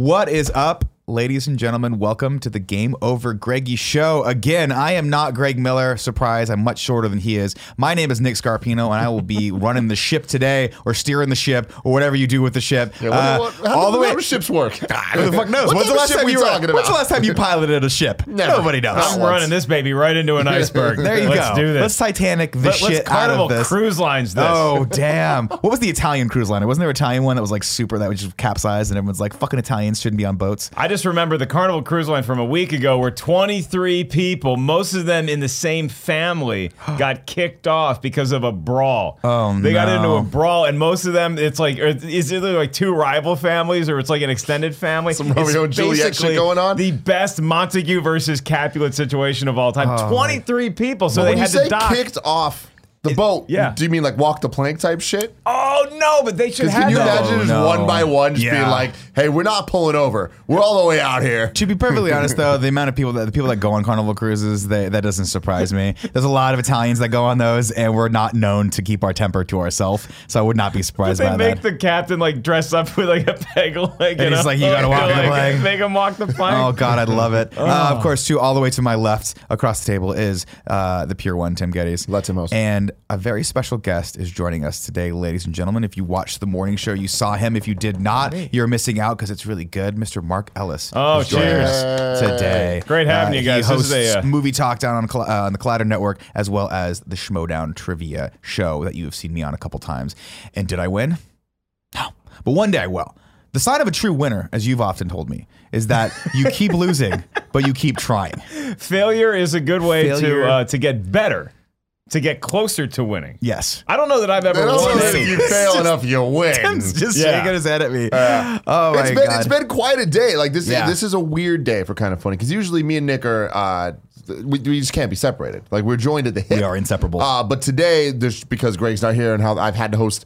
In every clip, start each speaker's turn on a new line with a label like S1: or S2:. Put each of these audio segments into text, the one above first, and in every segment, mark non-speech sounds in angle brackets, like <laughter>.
S1: What is up, ladies and gentlemen? Welcome to the Game Over Greggy Show. Again, I am not Greg Miller. Surprise, I'm much shorter than he is. My name is Nick Scarpino, and I will be <laughs> running the ship today, or steering the ship, or whatever you do with the ship.
S2: Yeah, what-
S1: Uh,
S2: what- how
S1: all
S2: do
S1: the way.
S2: how do ships work? <laughs>
S1: Who the fuck knows?
S2: What
S1: When's the last time
S2: we
S1: you were?
S2: talking
S1: When's the last time you piloted a ship? <laughs>
S2: Never.
S1: Nobody knows.
S3: I'm running this baby right into an iceberg.
S1: There you
S3: let's
S1: go.
S3: do this.
S1: Let's Titanic the
S3: Let,
S1: shit out of this.
S3: Cruise Lines this.
S1: Oh damn! What was the Italian cruise liner? Wasn't there an Italian one that was like super that was just capsized and everyone's like, "Fucking Italians shouldn't be on boats."
S3: I just remember the Carnival Cruise Line from a week ago where 23 people, most of them in the same family, <gasps> got kicked off because of a brawl.
S1: Oh,
S3: They got
S1: no.
S3: into a brawl, and most of them, it's like, it's either like two rival families or it's like an extended family.
S2: Some Romeo and Juliet shit going on?
S3: The best Montague versus Capulet situation of all time. 23 people, so they
S2: you
S3: had
S2: say
S3: to dock.
S2: kicked off the boat,
S3: yeah.
S2: do you mean like walk the plank type shit?
S3: Oh no, but they should have
S2: can you
S3: that.
S2: imagine just
S1: no.
S2: one by one just
S1: Yeah.
S2: being like, "Hey, we're not pulling over. We're all the way out here."
S1: To be perfectly honest, though, <laughs> the amount of people that the people that go on Carnival cruises, they, that doesn't surprise me. There's a lot of Italians that go on those, and we're not known to keep our temper to ourselves, so I would not be surprised
S3: They
S1: by
S3: make
S1: that.
S3: the captain like dress up with like a peg leg.
S1: And he's like, "You gotta walk the plank." <laughs>
S3: Make him walk the plank.
S1: Oh God, I'd love it.
S3: Oh. <laughs>
S1: Uh, of course, too, all the way to my left across the table is uh, the pure one, Tim Gettys.
S2: Let Tim host.
S1: And a very special guest is joining us today, ladies and gentlemen. If you watched the morning show, you saw him. If you did not, you're missing out because it's really good. Mr. Mark Ellis.
S3: Oh,
S1: is joining
S3: cheers.
S1: us today.
S3: Great having you
S1: he
S3: guys. This
S1: hosts
S3: is a, uh,
S1: movie talk down on, Cl- uh, on the Collider Network, as well as the Schmodown Trivia show that you have seen me on a couple times. And did I win? No, but one day I will. The sign of a true winner, as you've often told me, is that you keep <laughs> losing, but you keep trying.
S3: Failure is a good way
S1: Failure-
S3: to uh, to get better, to get closer to winning.
S1: Yes.
S3: I don't know that I've ever won.
S2: if
S3: any.
S2: you fail <laughs> enough, you win.
S1: Tim's just
S3: Yeah.
S1: shaking his head at me. oh my
S2: it's been
S1: god.
S2: it's been quite a day. Like this,
S1: Yeah.
S2: this is a weird day for kind of funny because usually me and Nick are uh, we, we just can't be separated. Like we're joined at the hip.
S1: We are inseparable.
S2: Uh, but today, there's because Greg's not here and how I've had to host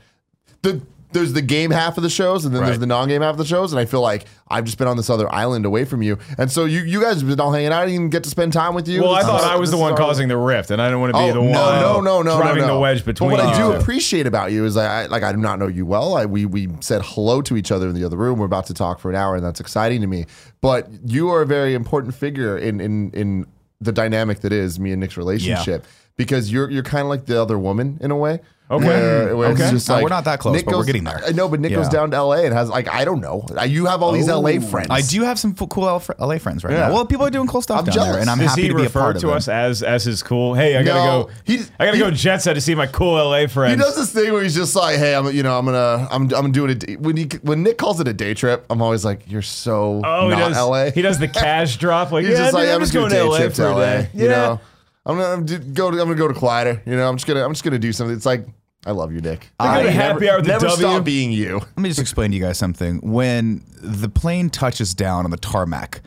S2: the. There's the game half of the shows, and then there's the non-game half of the shows, and I feel like I've just been on this other island away from you, and so you you guys have been all hanging out. I didn't get to spend time with you.
S3: well, I
S2: This
S3: thought
S2: is-
S3: I was the one causing the rift, and I didn't want to be
S2: Oh,
S3: the
S2: no,
S3: one
S2: no, no, no,
S3: driving
S2: no, no.
S3: the wedge between
S2: But what I do
S3: two.
S2: appreciate about you is that I like I do not know you well. I, we we said hello to each other in the other room. We're about to talk for an hour, and that's exciting to me. But you are a very important figure in in in the dynamic that is me and Nick's relationship because you're you're kind of like the other woman in a way.
S3: Okay.
S2: Where, where
S3: Okay.
S2: It's just like
S1: we're not that close,
S2: Nick
S1: but we're getting there.
S2: I know, but Nick goes down to L.A. and has like I don't know. Uh, You have all these L.A. friends.
S1: I do have some f- cool L- LA friends right
S2: Yeah.
S1: now. Well, people are doing cool stuff
S2: I'm
S1: down
S2: jealous.
S1: there, and I'm
S3: Does
S1: happy
S3: he
S1: to be a
S3: refer
S1: part
S3: to
S1: of it.
S3: us as as his cool? Hey, I gotta
S2: No,
S3: go.
S2: he-
S3: I gotta
S2: he-
S3: go jet set to see my cool LA friends.
S2: He does this thing where he's just like, "Hey, I'm, you know, I'm gonna, I'm, I'm doing a when he, when Nick calls it a day trip, I'm always like, you're so
S3: Oh,
S2: not
S3: he does.
S2: LA.
S3: He does the cash drop. Like,
S2: He's
S3: yeah,
S2: just like,
S3: dude,
S2: I'm,
S3: I'm
S2: just
S3: just
S2: gonna
S3: going LA
S2: trip
S3: for
S2: to
S3: a
S2: LA.
S3: day.
S2: You know, I'm gonna I'm do- go to, I'm gonna go to Collider. You know, I'm just gonna, I'm just gonna do something. It's like, I love you, Nick.
S3: go to
S2: I
S3: happy
S2: never,
S3: hour with the
S2: never
S3: W.
S2: stop being you.
S1: Let me just explain to you guys something. When the plane touches down on the tarmac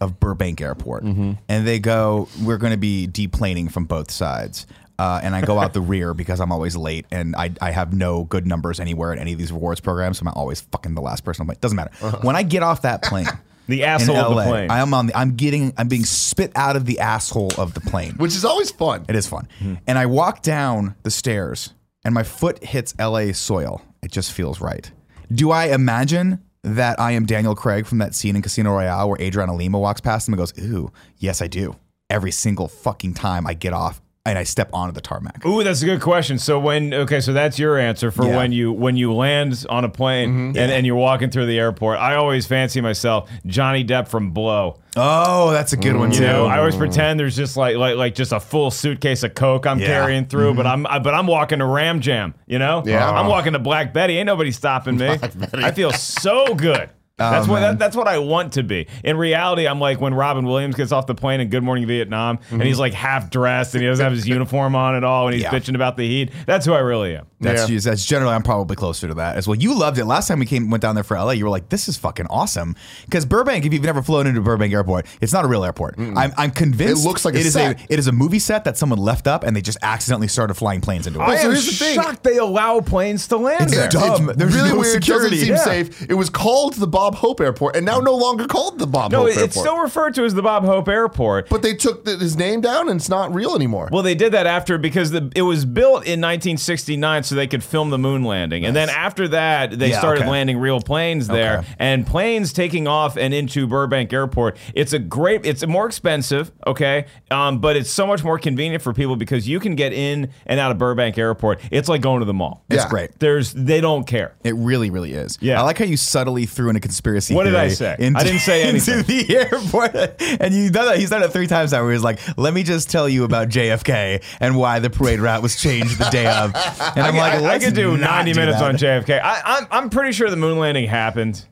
S1: of Burbank Airport,
S2: Mm-hmm.
S1: and they go, "We're going to be deplaning from both sides." Uh, and I go out the rear because I'm always late and I, I have no good numbers anywhere in any of these rewards programs. So I'm always fucking the last person. I'm like, doesn't matter.
S2: Uh-huh.
S1: When I get off that plane,
S3: The asshole of the
S1: LA,
S3: plane.
S1: I am on the. I'm getting. I'm being spit out of the asshole of the plane.
S2: Which is always fun.
S1: It is fun.
S3: Hmm.
S1: And I walk down the stairs and my foot hits LA soil. It just feels right. Do I imagine that I am Daniel Craig from that scene in Casino Royale where Adriana Lima walks past him and goes, Ooh, yes, I do. Every single fucking time I get off and I step onto the tarmac.
S3: Ooh, that's a good question. So when okay, so that's your answer for
S1: Yeah.
S3: when you when you land on a plane mm-hmm. and, and you're walking through the airport. I always fancy myself Johnny Depp from Blow.
S1: Oh, that's a good one
S3: You
S1: too.
S3: know, I always pretend there's just like like like just a full suitcase of coke I'm
S1: Yeah.
S3: carrying through, but mm-hmm. I'm I, but I'm walking to Ram Jam. You know,
S2: Yeah.
S3: I'm walking to Black Betty. Ain't nobody stopping me. I feel so good. That's oh,
S1: what
S3: that, that's what I want to be. In reality, I'm like when Robin Williams gets off the plane in Good Morning Vietnam, and mm-hmm. he's like half dressed and he doesn't have his <laughs> uniform on at all, and he's
S1: Yeah.
S3: bitching about the heat. That's who I really am.
S1: That's
S2: Yeah.
S1: that's generally I'm probably closer to that as well. You loved it last time we came went down there for LA. You were like, "This is fucking awesome." Because Burbank, if you've never flown into Burbank Airport, it's not a real airport. I'm, I'm convinced
S2: It looks like a
S1: it is
S2: set.
S1: a it is a movie set that someone left up and they just accidentally started flying planes into it.
S3: I
S2: so
S3: am
S2: here's the thing.
S3: shocked they allow planes to land there.
S1: It's
S3: there.
S1: dumb.
S2: It's
S1: There's
S2: really
S1: no
S2: weird.
S1: security.
S2: Doesn't seem
S1: Yeah.
S2: safe. It was called the Bob Bob Hope Airport, and now no longer called the Bob
S3: No,
S2: Hope
S3: it-
S2: Airport.
S3: it's still referred to as the Bob Hope Airport.
S2: but they took the, his name down, and it's not real anymore.
S3: Well, they did that after because the, it was built in 1969 so they could film the moon landing. And then after that, they
S1: Yeah,
S3: started
S1: okay.
S3: landing real planes there.
S1: Okay.
S3: And planes taking off and into Burbank Airport. It's a great, it's more expensive, okay? Um, but it's so much more convenient for people because you can get in and out of Burbank Airport. It's like going to the mall.
S1: It's
S2: Yeah.
S1: great.
S3: There's, they don't care.
S1: It really, really is.
S3: Yeah.
S1: I like how you subtly threw in a conspiracy.
S3: What did I say?
S1: Into,
S3: I didn't say <laughs> anything.
S1: into the airport, and you done that. He's done it three times now. Where he's like, "Let me just tell you about JFK and why the parade route was changed the day of." <laughs> And I'm like,
S3: I, I
S1: "Let's
S3: could do
S1: not
S3: 90
S1: do
S3: minutes
S1: that."
S3: on JFK. I, I'm, I'm pretty sure the moon landing happened.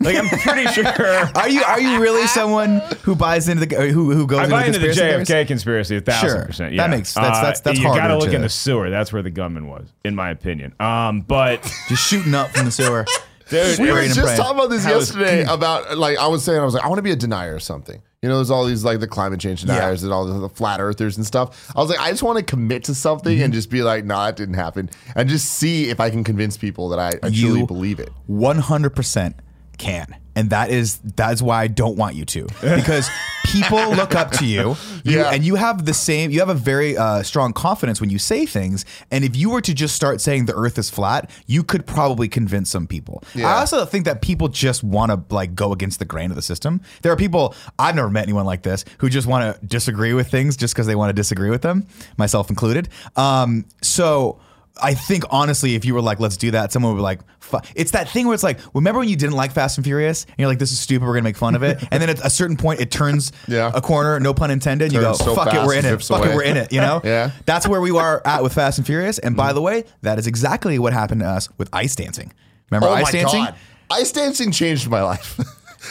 S3: Like, I'm pretty sure. <laughs>
S1: Are you are you really someone who buys into the who who goes
S3: I buy
S1: into
S3: into the
S1: conspiracy
S3: JFK
S1: theories?
S3: conspiracy a thousand
S1: Sure.
S3: percent.
S1: That
S3: Yeah,
S1: makes- that's- that's- that's
S3: You gotta look
S1: to-
S3: in the sewer. That's where the gunman was, in my opinion. Um, but
S1: Just shooting up from the sewer.
S3: Dude,
S2: we were just talking about this
S3: How
S2: yesterday about like I was saying I was like I want to be a denier or something. You know, there's all these like the climate change deniers and all the, the flat earthers and stuff. I was like, I just want to commit to something
S1: Mm-hmm.
S2: and just be like, no, it didn't happen, and just see if I can convince people that I, I truly believe it.
S1: 100% can. And that is that's why I don't want you to because people look up to you, you <laughs>
S2: Yeah.
S1: and you have the same you have a very uh, strong confidence when you say things and if you were to just start saying the earth is flat you could probably convince some people
S2: Yeah.
S1: I also think that people just want to like go against the grain of the system there are people I've never met anyone like this who just want to disagree with things just because they want to disagree with them myself included um, so I think honestly, if you were like, let's do that, someone would be like, fu-. it's that thing where it's like, remember when you didn't like Fast and Furious? And you're like, this is stupid, we're gonna make fun of it. <laughs> And then at a certain point, it turns
S2: Yeah.
S1: a corner, no pun intended. And you go,
S2: so
S1: fuck it, we're in
S2: it.
S1: Fuck
S2: away.
S1: it, we're in it. You know? <laughs>
S2: Yeah.
S1: That's where we are at with Fast and Furious. And by mm-hmm. the way, that is exactly what happened to us with ice dancing. Remember
S2: Oh
S1: ice dancing?
S2: god, ice dancing changed my life.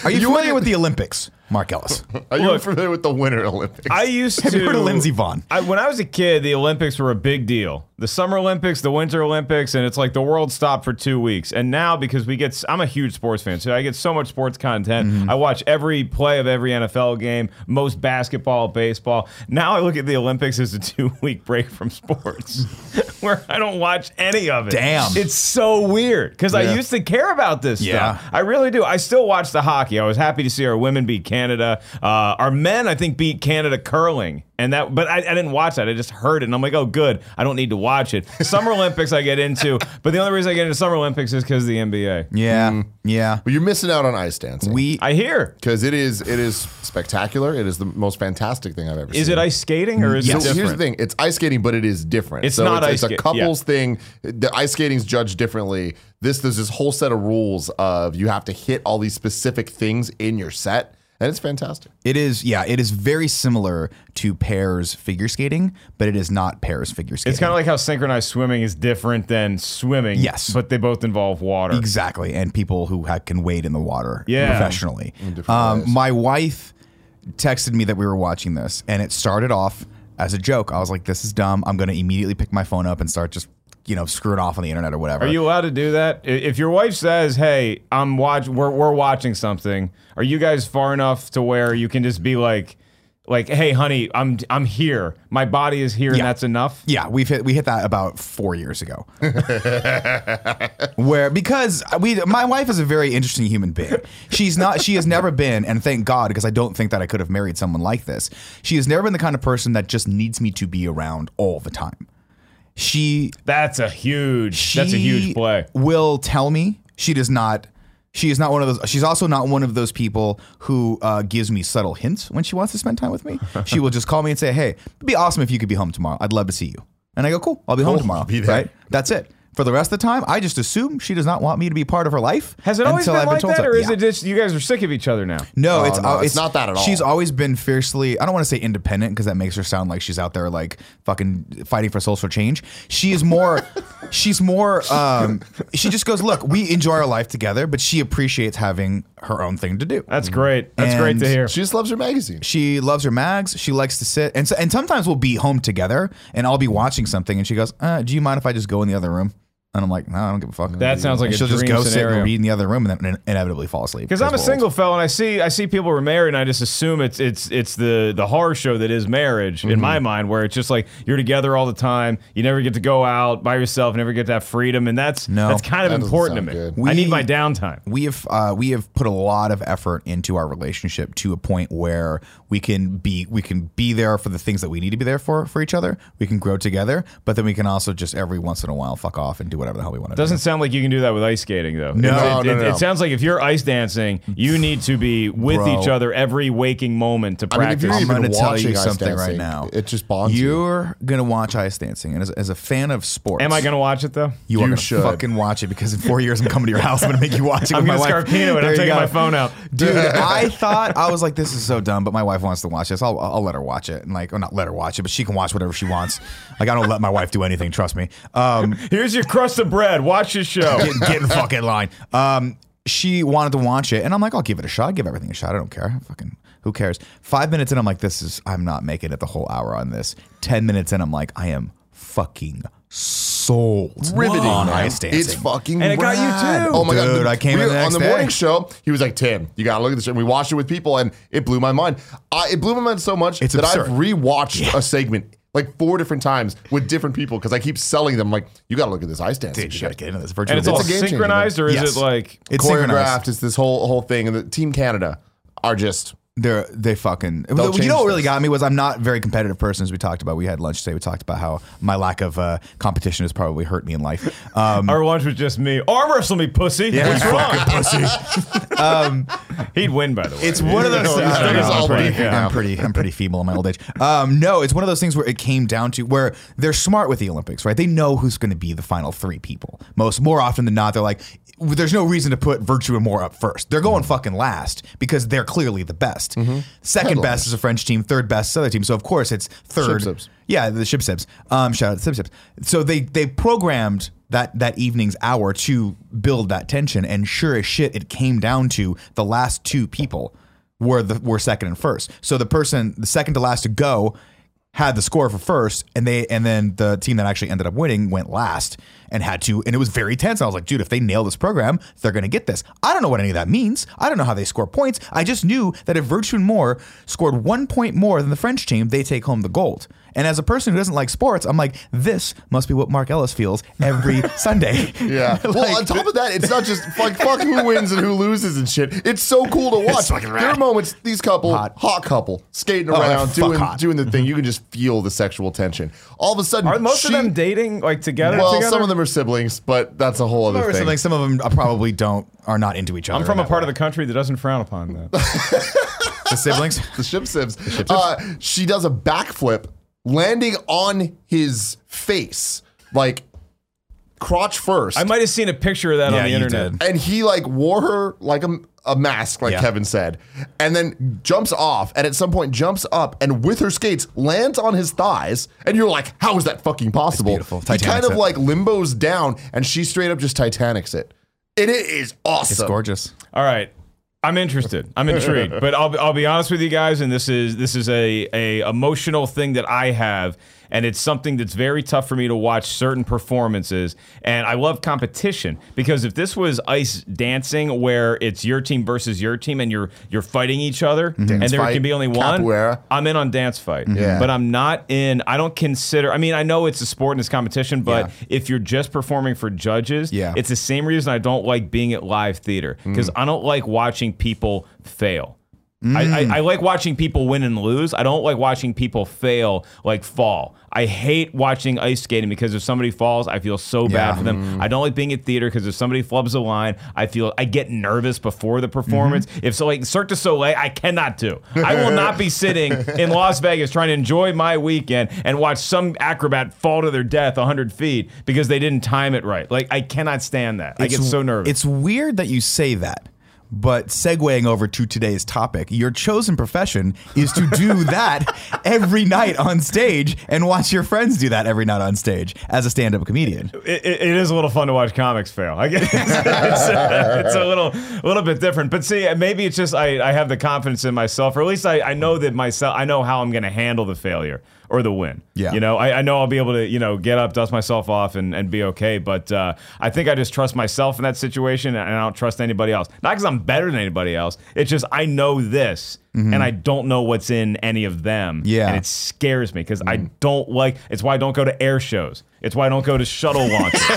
S1: Are you, <laughs>
S2: went
S1: familiar with the Olympics, Mark Ellis? <laughs>
S2: Are you
S3: Look,
S2: familiar with the Winter Olympics?
S3: I used to.
S1: Have
S3: to.
S1: you heard of Lindsey Vonn?
S3: I, when I was a kid, the Olympics were a big deal. The Summer Olympics, the Winter Olympics, and it's like the world stopped for two weeks. And now, because we get, I'm a huge sports fan, so I get so much sports content.
S1: Mm-hmm.
S3: I watch every play of every NFL game, most basketball, baseball. Now I look at the Olympics as a <laughs> two week break from sports, <laughs> where I don't watch any of it.
S1: Damn.
S3: it's so weird because I used to care about this
S1: Yeah.
S3: stuff. I really do. I still watch the hockey. I was happy to see our women beat Canada. Uh, our men, I think, beat Canada curling, and that. But I, I didn't watch that. I just heard it, and I'm like, oh, good. I don't need to watch it. Summer <laughs> Olympics, I get into, but the only reason I get into Summer Olympics is because of the NBA.
S1: Yeah. Yeah.
S2: But you're missing out on ice dancing.
S1: We
S3: I hear.
S2: because it is it is spectacular. It is the most fantastic thing I've ever seen.
S3: Is it ice skating or is
S2: So
S3: it different?
S2: here's the thing: it's ice skating, but it is different.
S3: It's
S2: so
S3: not
S2: it's,
S3: ice
S2: It's a
S3: ska-
S2: couples thing. The ice skating's judged differently. This there's this whole set of rules of you have to hit all these specific things in your set, and it's fantastic.
S1: It is, yeah, it is very similar to pairs figure skating, but it is not pairs figure skating.
S3: It's kind of like how synchronized swimming is different than swimming.
S1: Yes.
S3: but they both involve water.
S1: exactly, and people who ha- can wade in the water
S3: Yeah.
S1: professionally. Um, my wife texted me that we were watching this, and it started off as a joke. I was like, "This is dumb. I'm going to immediately pick my phone up and start just, you know, screwing off on the internet or whatever."
S3: Are you allowed to do that? If your wife says, "Hey, I'm watch, we're we're watching something," are you guys far enough to where you can just be like, like, "Hey, honey, I'm I'm here. My body is here, and
S1: Yeah.
S3: that's enough."
S1: Yeah, we've hit we hit that about four years ago. <laughs> Where because we my wife is a very interesting human being. She's not she has never been, and thank God, because I don't think that I could have married someone like this. She has never been the kind of person that just needs me to be around all the time. She
S3: That's a huge.
S1: she
S3: that's a huge play.
S1: Will tell me she does not. She is not one of those. She's also not one of those people who uh, gives me subtle hints when she wants to spend time with me. <laughs> She will just call me and say, "Hey, it'd be awesome if you could be home tomorrow. I'd love to see you." And I go, "Cool, I'll be home tomorrow." Right? That's it. For the rest of the time, I just assume she does not want me to be part of her life.
S3: Has it always
S1: until
S3: been
S1: I've
S3: like
S1: told
S3: that,
S1: so.
S3: or is
S1: Yeah.
S3: it just you guys are sick of each other now?
S1: No,
S2: Oh,
S1: it's,
S2: no,
S1: uh,
S2: it's not that at all.
S1: She's always been fiercely. I don't want to say independent because that makes her sound like she's out there like fucking fighting for social change. She is more. <laughs> she's more. Um, she just goes, look, we enjoy our life together, but she appreciates having her own thing to do.
S3: That's great. That's great to hear.
S2: She just loves her magazine.
S1: She loves her mags. She likes to sit, and so, and sometimes we'll be home together, and I'll be watching something, and she goes, uh, "Do you mind if I just go in the other room?" And I'm like, no, I don't give a fuck.
S3: That sounds like
S1: And
S3: a
S1: she'll just
S3: dream
S1: go sit
S3: scenario.
S1: and read in the other room and then inevitably fall asleep.
S3: Because I'm a
S1: we're old.
S3: single fella, and I see I see people remarried, and I just assume it's it's it's the the horror show that is marriage in my mind, where it's just like you're together all the time, you never get to go out by yourself, never get that freedom, and that's
S1: No.
S3: that's kind of
S2: That doesn't
S3: important to me.
S2: sound good.
S3: I need
S1: We-
S3: my downtime.
S1: we have uh, we have put a lot of effort into our relationship to a point where we can be we can be there for the things that we need to be there for for each other. We can grow together, but then we can also just every once in a while fuck off and do whatever the hell we want to. Do.
S3: It doesn't sound like you can do that with ice skating, though.
S1: No.
S3: it,
S2: No,
S3: it,
S2: no,
S3: it-
S2: no.
S3: it sounds like if you're ice dancing, you need to be with
S1: Bro.
S3: each other every waking moment to
S2: I mean, if
S3: practice.
S2: you're
S1: I'm
S2: even
S1: going to tell
S2: watching
S1: you
S2: ice
S1: something
S2: dancing,
S1: right now.
S2: it just bonds you.
S1: You're gonna watch ice dancing, and as, as a fan of sports,
S3: Am I going to watch it though?
S1: You are
S2: You
S1: gonna
S2: should.
S1: fucking watch it because in four years I'm coming to your house. I'm gonna make you watch it. <laughs>
S3: I'm
S1: with my
S3: going to
S1: wife.
S3: Scarpino it.
S1: There
S3: I'm
S1: you
S3: taking
S1: go.
S3: my phone out.
S1: Dude, <laughs> I thought I was like, this is so dumb, but my wife wants to watch this. I'll, I'll let her watch it, and like, or not let her watch it, but she can watch whatever she wants. Like, I don't let my wife do anything. Trust me. Um,
S3: Here's your crust of bread. Watch this show.
S1: get, get in fucking line. Um, she wanted to watch it, and I'm like, I'll give it a shot. give everything a shot. I don't care. Fucking, who cares? Five minutes in, I'm like, this is. I'm not making it the whole hour on this. Ten minutes in, I'm like, I am fucking sold
S2: riveting.
S1: on
S2: man.
S1: ice dancing.
S2: It's fucking
S3: And it got you
S2: rad.
S3: too.
S2: Oh my
S1: Dude,
S2: god,
S1: I came
S2: we
S1: in
S2: were-
S1: the
S2: on the
S1: day.
S2: morning show. He was like, "Tim, you gotta look at this." And we watched it with people, and it blew my mind. I, it blew my mind so much
S1: It's
S2: that
S1: absurd.
S2: I've rewatched a segment like four different times with different people because I keep selling them. Like, you gotta look at this ice dancing
S1: Dude, you
S2: shit.
S1: gotta get into this virtual.
S3: and it's all
S2: It's a game changer,
S3: synchronized, or is
S1: Yes.
S3: it like
S1: it's
S2: choreographed.
S1: synchronized.
S2: It's this whole whole thing, and the Team Canada are just
S1: They're they fucking.
S2: They'll
S1: you know what really
S2: this.
S1: got me was I'm not a very competitive person. As we talked about, we had lunch today. We talked about how my lack of uh, competition has probably hurt me in life. Um,
S3: our lunch was just me? Arm wrestle me, pussy. What's wrong? Pussy. <laughs> He'd win, by the way.
S1: It's one of those <laughs> things. I
S2: got his
S1: know,
S2: all
S1: I'm, pretty,
S2: now.
S1: I'm pretty, I'm pretty feeble in my old age. Um, no, it's one of those things where it came down to where they're smart with the Olympics, right? They know who's going to be the final three people. Most, more often than not, they're like, there's no reason to put Virtue and Moore up first. They're going fucking last because they're clearly the best. Second best is a French team. Third best is the other team. So of course it's third.
S2: Shib Sibs.
S1: Yeah, the Shib Sibs. Um, shout out to ship. So they they programmed that that evening's hour to build that tension, and sure as shit, it came down to the last two people were the were second and first. So the person, the second to last to go, had the score for first, and they and then the team that actually ended up winning went last and had to, and it was very tense. I was like, dude, if they nail this program, they're gonna get this. I don't know what any of that means. I don't know how they score points. I just knew that if Virtue and Moore scored one point more than the French team, they take home the gold. And as a person who doesn't like sports, I'm like, this must be what Mark Ellis feels every <laughs> Sunday.
S2: Yeah. <laughs> well, on top of that, it's not just like fuck who wins and who loses and shit. It's so cool to watch.
S1: fucking
S2: There are moments these couple,
S1: Hot.
S2: hot, couple, skating
S1: Oh,
S2: around, doing
S1: hot.
S2: doing the thing. You can just feel the sexual tension. All of a sudden,
S3: Are most
S2: she-
S3: of them dating like together?
S2: Well,
S3: together?
S2: some of them are siblings, but that's a whole other
S1: Or
S2: thing.
S1: something. Some of them probably don't are not into each other.
S3: I'm from a part
S1: that
S3: of the country that doesn't frown upon that.
S1: way. <laughs> the siblings.
S2: the Shib Sibs. Uh, she does a backflip, landing on his face, like crotch first.
S3: I might have seen a picture of that
S1: Yeah,
S3: on the
S1: you
S3: internet.
S1: did.
S2: and he like wore her like a, a mask, like
S1: Yeah.
S2: Kevin said, and then jumps off, and at some point jumps up, and with her skates lands on his thighs, and you're like, how is that fucking possible?
S1: beautiful.
S2: He kind
S1: Titanic's
S2: of
S1: it.
S2: like limbos down, and she straight up just Titanics it, and it is awesome.
S1: It's gorgeous.
S3: All right. I'm interested. I'm intrigued. <laughs> but I'll, I'll be honest with you guys, and this is this is a, a emotional thing that I have, and it's something that's very tough for me to watch certain performances. And I love competition because if this was ice dancing where it's your team versus your team and you're you're fighting each other mhm. and there
S2: fight,
S3: can be only one,
S2: capoeira.
S3: I'm in on dance fight. Mhm.
S2: Yeah.
S3: But I'm not in. I don't consider. I mean, I know it's a sport and it's competition, but
S1: Yeah.
S3: if you're just performing for judges,
S1: Yeah.
S3: it's the same reason I don't like being at live theater because mm. I don't like watching people fail. I, I, mm. I like watching people win and lose. I don't like watching people fail, like fall. I hate watching ice skating because if somebody falls, I feel so bad
S1: Yeah.
S3: for them. I don't like being at theater because if somebody flubs a line, I feel I get nervous before the performance. Mm-hmm. If so, like Cirque du Soleil, I cannot do. I will <laughs> not be sitting in Las Vegas trying to enjoy my weekend and watch some acrobat fall to their death 100 feet because they didn't time it right. Like I cannot stand that. I get so nervous.
S1: It's weird that you say that. But segueing over to today's topic, your chosen profession is to do <laughs> that every night on stage and watch your friends do that every night on stage as a stand-up comedian.
S3: it, it it is a little fun to watch comics fail. I guess <laughs> it's, it's a little a little bit different. But see, maybe it's just I, I have the confidence in myself, or at least I, I know that myself. I know how I'm going to handle the failure, or the win.
S1: Yeah.
S3: You know, I, I know I'll be able to, you know, get up, dust myself off, and, and be okay. But uh, I think I just trust myself in that situation, and I don't trust anybody else. Not because I'm better than anybody else. It's just I know this, and I don't know what's in any of them.
S1: Mm-hmm. Yeah.
S3: And it scares me because I don't like. It's why I don't go to air shows. It's why I don't go to shuttle launches. <laughs>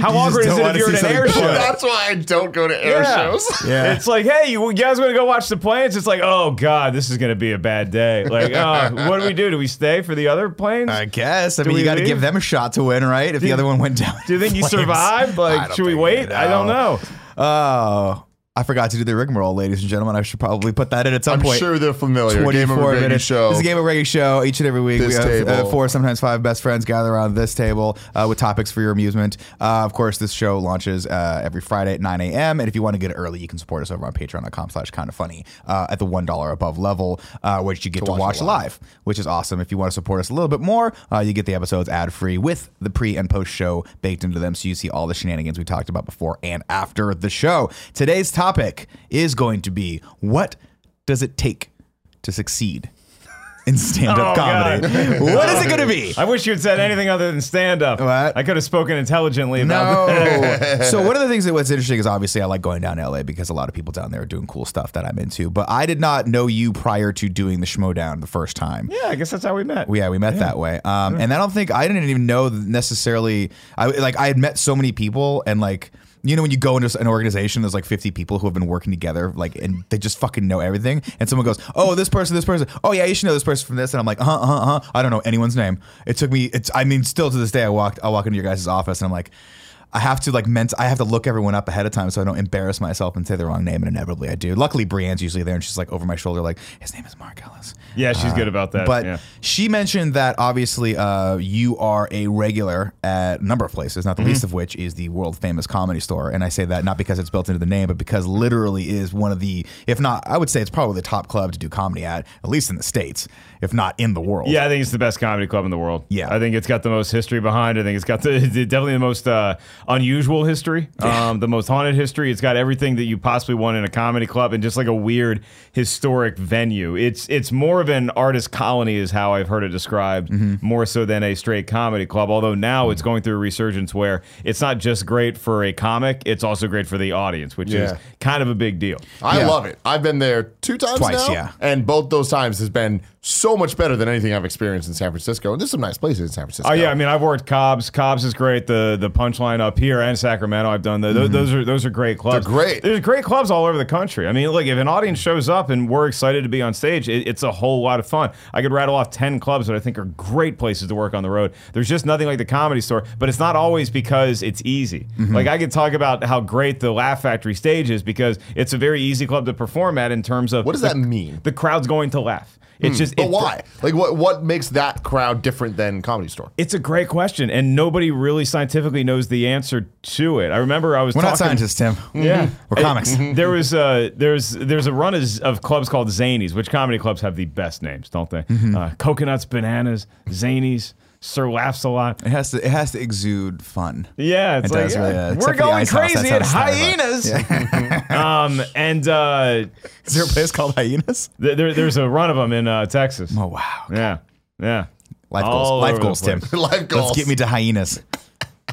S3: How awkward is it if you're
S1: see
S3: at an air
S1: cool.
S3: show?
S2: That's why I don't go to air
S3: Yeah.
S2: shows. <laughs>
S1: Yeah.
S3: It's like, hey, you guys want to go watch the planes? It's like, oh god, this is going to be a bad day. Like, oh, what do we do? Do we stay for the other planes?
S1: I guess. I
S3: Do
S1: mean, you got to give them a shot to win, right? If the other one went down.
S3: do you think you
S1: in flames.
S3: survived? Like, should we wait? I don't know.
S1: Oh, I forgot to do the rigmarole, ladies and gentlemen. I should probably put that in at some
S2: I'm
S1: point.
S2: sure they're familiar. Game of
S1: 24
S2: Reggae
S1: minutes.
S2: show.
S1: This is a Game Over Greggy show. Each and every week,
S2: This
S1: we have uh, four, sometimes five best friends gather around this table uh, with topics for your amusement. Uh, of course, this show launches uh, every Friday at 9 a.m. And if you want to get it early, you can support us over on patreon.com slash kind of funny uh, at the $1 above level, uh, which you get to,
S2: watch
S1: watch live. which is awesome. If you want to support us a little bit more, uh, you get the episodes ad free with the pre and post show baked into them. So you see all the shenanigans we talked about before and after the show. Today's topic is going to be what does it take to succeed in stand up <laughs>
S3: Oh,
S1: comedy? What is it going to be?
S3: I wish you had said anything other than stand up.
S1: What?
S3: I could have spoken intelligently about that.
S1: No. so one of the things that was interesting is obviously I like going down to LA because a lot of people down there are doing cool stuff that I'm into. But I did not know you prior to doing the Schmodown the first time.
S3: Yeah, I guess that's how we met.
S1: Yeah, we met that way. Um, and I don't think I didn't even know necessarily. I like I had met so many people, and like you know when you go into an organization, there's like 50 people who have been working together, like and they just fucking know everything. And someone goes, "Oh, this person, this person. Oh yeah, you should know this person from this." And I'm like, "Uh huh, uh huh." I don't know anyone's name. It took me. It's. I mean, still to this day, I walked. I walk into your guys' office, and I'm like. I have to like ment- I have to look everyone up ahead of time so I don't embarrass myself and say the wrong name, and inevitably I do. Luckily, Brienne's usually there, and she's like over my shoulder, like his name is Mark Ellis.
S3: Yeah, she's good about that.
S1: But
S3: yeah.
S1: she mentioned that obviously uh, you are a regular at a number of places, not the
S3: Mm-hmm.
S1: least of which is the world famous comedy store. And I say that not because it's built into the name, but because literally is one of the, if not, I would say it's probably the top club to do comedy at, at least in the States, if not in the world.
S3: Yeah, I think it's the best comedy club in the world.
S1: Yeah.
S3: I think it's got the most history behind. it. I think it's got the <laughs> definitely the most uh, unusual history, um, the most haunted history. It's got everything that you possibly want in a comedy club, and just like a weird historic venue. It's it's more of an artist colony, is how I've heard it described,
S1: Mm-hmm.
S3: more so than a straight comedy club. Although now it's going through a resurgence where it's not just great for a comic, it's also great for the audience, which is kind of a big deal.
S2: I
S1: Yeah.
S2: love it. I've been there two times
S1: Twice,
S2: now,
S1: yeah.
S2: and both those times has been so much better than anything I've experienced in San Francisco. And there's some nice places in San Francisco.
S3: Oh yeah, I mean I've worked Cobb's. Cobb's is great. The the punchline up here and Sacramento. I've done the, those are those are great clubs.
S2: Mm-hmm. They're great.
S3: There's great clubs all over the country. I mean, look, if an audience shows up and we're excited to be on stage, it, it's a whole lot of fun. I could rattle off ten clubs that I think are great places to work on the road. There's just nothing like the comedy store, but it's not always because it's easy.
S2: Mm-hmm.
S3: Like I could talk about how great the Laugh Factory stage is because it's a very easy club to perform at in terms of
S2: What does
S3: the-
S2: that mean?
S3: The crowd's going to laugh. It's just
S2: But
S3: it-
S2: why? Like, what what makes that crowd different than Comedy Store?
S3: It's a great question, and nobody really scientifically knows the answer to it. I remember I was
S1: We're
S3: talking.
S1: not scientists, Tim.
S3: Yeah,
S1: We're
S3: I-
S1: comics.
S3: there was uh, there's there's a run of, of clubs called Zanies, which comedy clubs have the best names, don't they?
S1: Mm-hmm.
S3: Uh, Coconuts, bananas, Zanies. Sir laughs a lot.
S1: It has to. It has to exude fun.
S3: Yeah, it's
S1: It
S3: like
S1: does really, uh,
S3: we're going crazy at
S1: how it's
S3: hyenas. <laughs> um, and uh, <laughs>
S1: Is there a place called Hyenas?
S3: th- there, there's a run of them in uh, Texas.
S1: Oh wow.
S3: Yeah, yeah.
S1: Life
S3: All
S1: goals. Life goals, Tim.
S3: place. <laughs>
S2: Life goals.
S1: Let's get me to hyenas.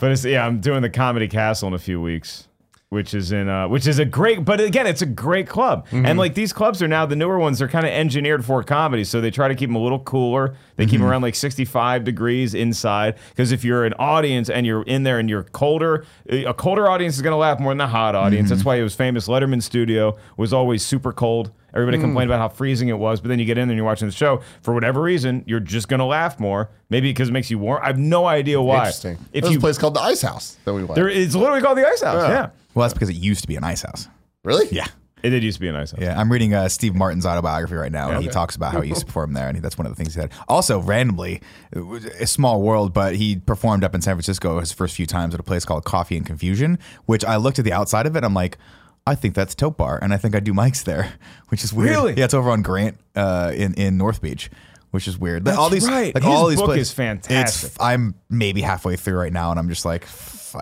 S3: But it's yeah, I'm doing the Comedy Castle in a few weeks, which is in uh, which is a great. But again, it's a great club, and mm-hmm. like these clubs are now the newer ones. They're kind of engineered for comedy, so they try to keep them a little cooler. They keep 'em keep them around like 65 degrees inside, because if you're an audience and you're in there and you're colder, a colder audience is going to laugh more than a hot audience. Mm-hmm. That's why it was famous. Letterman's studio was always super cold. Everybody complained about how freezing it was, but then you get in there and you're watching the show. For whatever reason, you're just going to laugh more. Maybe because it makes you warm. I have no idea why.
S2: Interesting.
S3: If
S2: There's
S3: you
S2: a place called the Ice House that we went.
S3: there, it's literally called the Ice House.
S2: Yeah.
S3: Yeah.
S1: Well, that's because it used to be an ice house.
S2: really?
S1: Yeah.
S3: It did used to be an Ice House.
S1: Yeah, I'm reading uh, Steve Martin's autobiography right now, and he talks about how he used to <laughs> perform there, and he, that's one of the things he said. Also, randomly, it was a small world, but he performed up in San Francisco his first few times at a place called Coffee and Confusion, which I looked at the outside of it, I'm like, I think that's Tote Bar, and I think I do mics there, <laughs> which is weird.
S3: Really?
S1: Yeah, it's over on Grant uh, in in North Beach. Which is weird. Like, all these,
S3: right.
S1: like
S3: His
S1: all these
S3: book
S1: places-
S3: is fantastic.
S1: It's, I'm maybe halfway through right now, and I'm just like,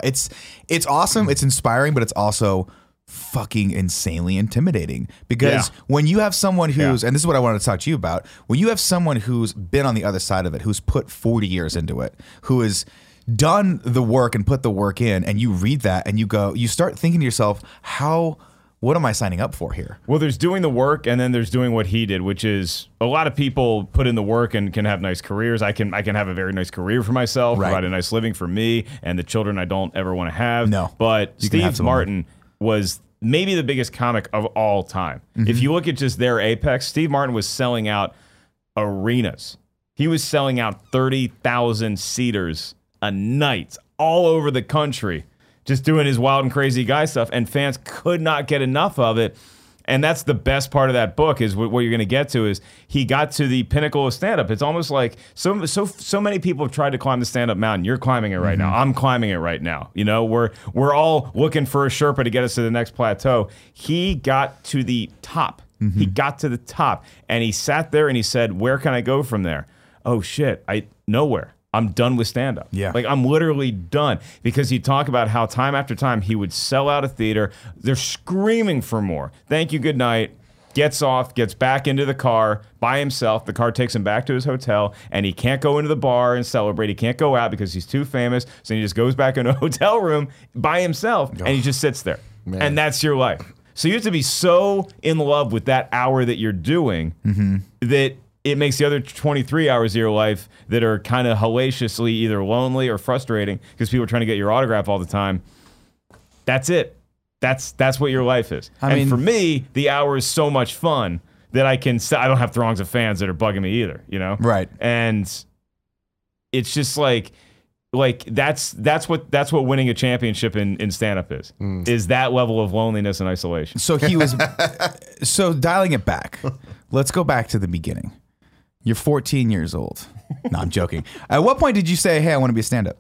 S1: it's it's awesome, it's inspiring, but it's also fucking insanely intimidating because
S3: Yeah.
S1: when you have someone who's
S3: Yeah.
S1: and this is what I wanted to talk to you about when you have someone who's been on the other side of it who's put 40 years into it who has done the work and put the work in and you read that and you go you start thinking to yourself how what am I signing up for here
S3: Well, there's doing the work, and then there's doing what he did, which is a lot of people put in the work and can have nice careers. I can I can have a very nice career for myself,
S1: Right.
S3: provide a nice living for me and the children I don't ever want to have.
S1: No.
S3: but
S1: You
S3: Steve Martin was maybe the biggest comic of all time.
S1: Mm-hmm.
S3: If you look at just their apex, Steve Martin was selling out arenas. He was selling out thirty thousand seaters a night all over the country just doing his wild and crazy guy stuff, and fans could not get enough of it. And that's the best part of that book is what, you're going to get to is he got to the pinnacle of stand up. It's almost like so so so many people have tried to climb the stand up mountain. You're climbing it right now. Mm-hmm. I'm climbing it right now. You know, we're we're all looking for a Sherpa to get us to the next plateau. He got to the top. He mm-hmm. got to the top and he sat there and he said, "Where can I go from there?" Oh shit, I nowhere. I'm done with stand up.
S1: Yeah.
S3: Like I'm literally done because he'd talk about how time after time he would sell out a theater. They're screaming for more. Thank you, good night. Gets off, gets back into the car by himself. The car takes him back to his hotel, and he can't go into the bar and celebrate. He can't go out because he's too famous. So he just goes back in a <laughs> hotel room by himself, and he just sits there. And that's your life. So you have to be so in love with that hour that you're doing mm-hmm. that it makes the other 23 hours of your life that are kind of hellaciously either lonely or frustrating because people are trying to get your autograph all the time. That's it. That's that's what your life is.
S1: I
S3: and
S1: mean-
S3: for me, the hour is so much fun that I can. I don't have throngs of fans that are bugging me either. You know,
S1: Right.
S3: And it's just like like that's that's what that's what winning a championship in in stand up is mm. is that level of loneliness and isolation.
S1: So he was. <laughs> so dialing it back, let's go back to the beginning. You're 14 years old. No, I'm joking. At what point did you say, "Hey, I want to be a stand-up"?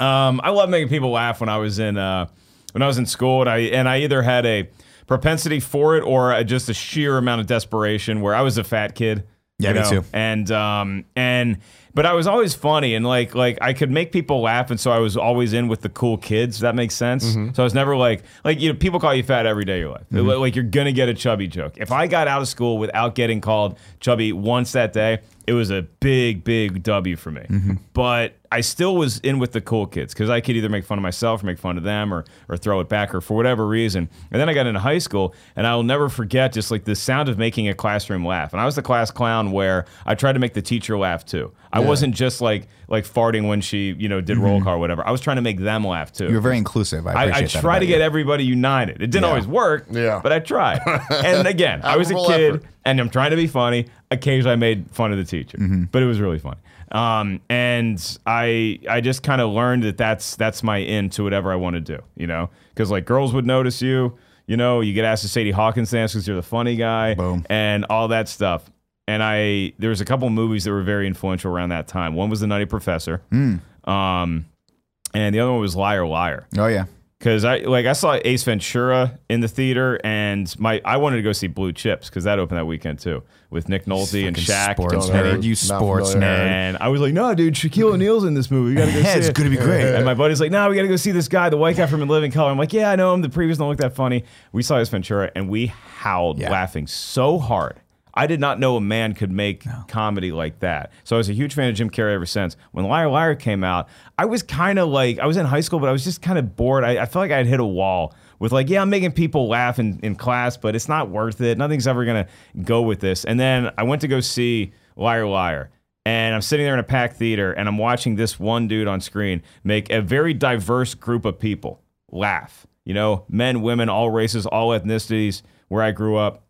S3: Um, I love making people laugh when I was in uh, when I was in school, and I and I either had a propensity for it or a, just a sheer amount of desperation where I was a fat kid.
S1: Yeah,
S3: you
S1: me
S3: know?
S1: too.
S3: And um and but I was always funny and like like I could make people laugh, and so I was always in with the cool kids. That makes sense.
S1: Mm-hmm.
S3: So I was never like like you know people call you fat every day of your life.
S1: Mm-hmm.
S3: Like you're gonna get a chubby joke. If I got out of school without getting called chubby once that day, it was a big big W for me.
S1: Mm-hmm.
S3: But I still was in with the cool kids because I could either make fun of myself or make fun of them or or throw it back or for whatever reason. And then I got into high school and I'll never forget just like the sound of making a classroom laugh. And I was the class clown where I tried to make the teacher laugh too. I wasn't just like like farting when she you know did roll call or whatever. I was trying to make them laugh too.
S1: You're very inclusive. I
S3: I,
S1: appreciate
S3: I
S1: that.
S3: try
S1: about
S3: to
S1: you.
S3: get everybody united. It didn't
S1: Yeah.
S3: always work,
S2: Yeah.
S3: but I tried. <laughs> and again, I was a kid
S2: effort.
S3: And I'm trying to be funny. Occasionally, I made fun of the teacher,
S1: Mm-hmm.
S3: but it was really funny. Um, and I I just kind of learned that that's that's my in to whatever I want to do, you know, because like girls would notice you, you know, you get asked to Sadie Hawkins dance because you're the funny guy,
S1: Boom.
S3: and all that stuff. And I there was a couple movies that were very influential around that time. One was The Nutty Professor,
S1: Hmm.
S3: um, and the other one was Liar Liar
S1: Oh yeah.
S3: Because I like I saw Ace Ventura in the theater, and my I wanted to go see Blue Chips because that opened that weekend too with Nick Nolte and
S1: Fucking
S3: Shaq.
S1: sports
S2: Don't
S1: nerd. You sports
S2: familiar.
S1: nerd.
S3: And I was like, no, dude, Shaquille O'Neal's in this movie. You gotta go
S1: Yeah,
S3: see
S1: it's
S3: it.
S1: gonna be great.
S3: And my buddy's like, no, we gotta go see this guy, the white guy from In Living Color. I'm like, yeah, I know him. The previews don't look that funny. We saw Ace Ventura, and we howled
S1: Yeah.
S3: laughing so hard. I did not know a man could make comedy like that. So I was a huge fan of Jim Carrey ever since. When Liar Liar came out, I was kind of like, I was in high school, but I was just kind of bored. I, I felt like I had hit a wall with like, yeah, I'm making people laugh in, in class, but it's not worth it. Nothing's ever going to go with this. And then I went to go see Liar Liar. And I'm sitting there in a packed theater and I'm watching this one dude on screen make a very diverse group of people laugh. You know, men, women, all races, all ethnicities, where I grew up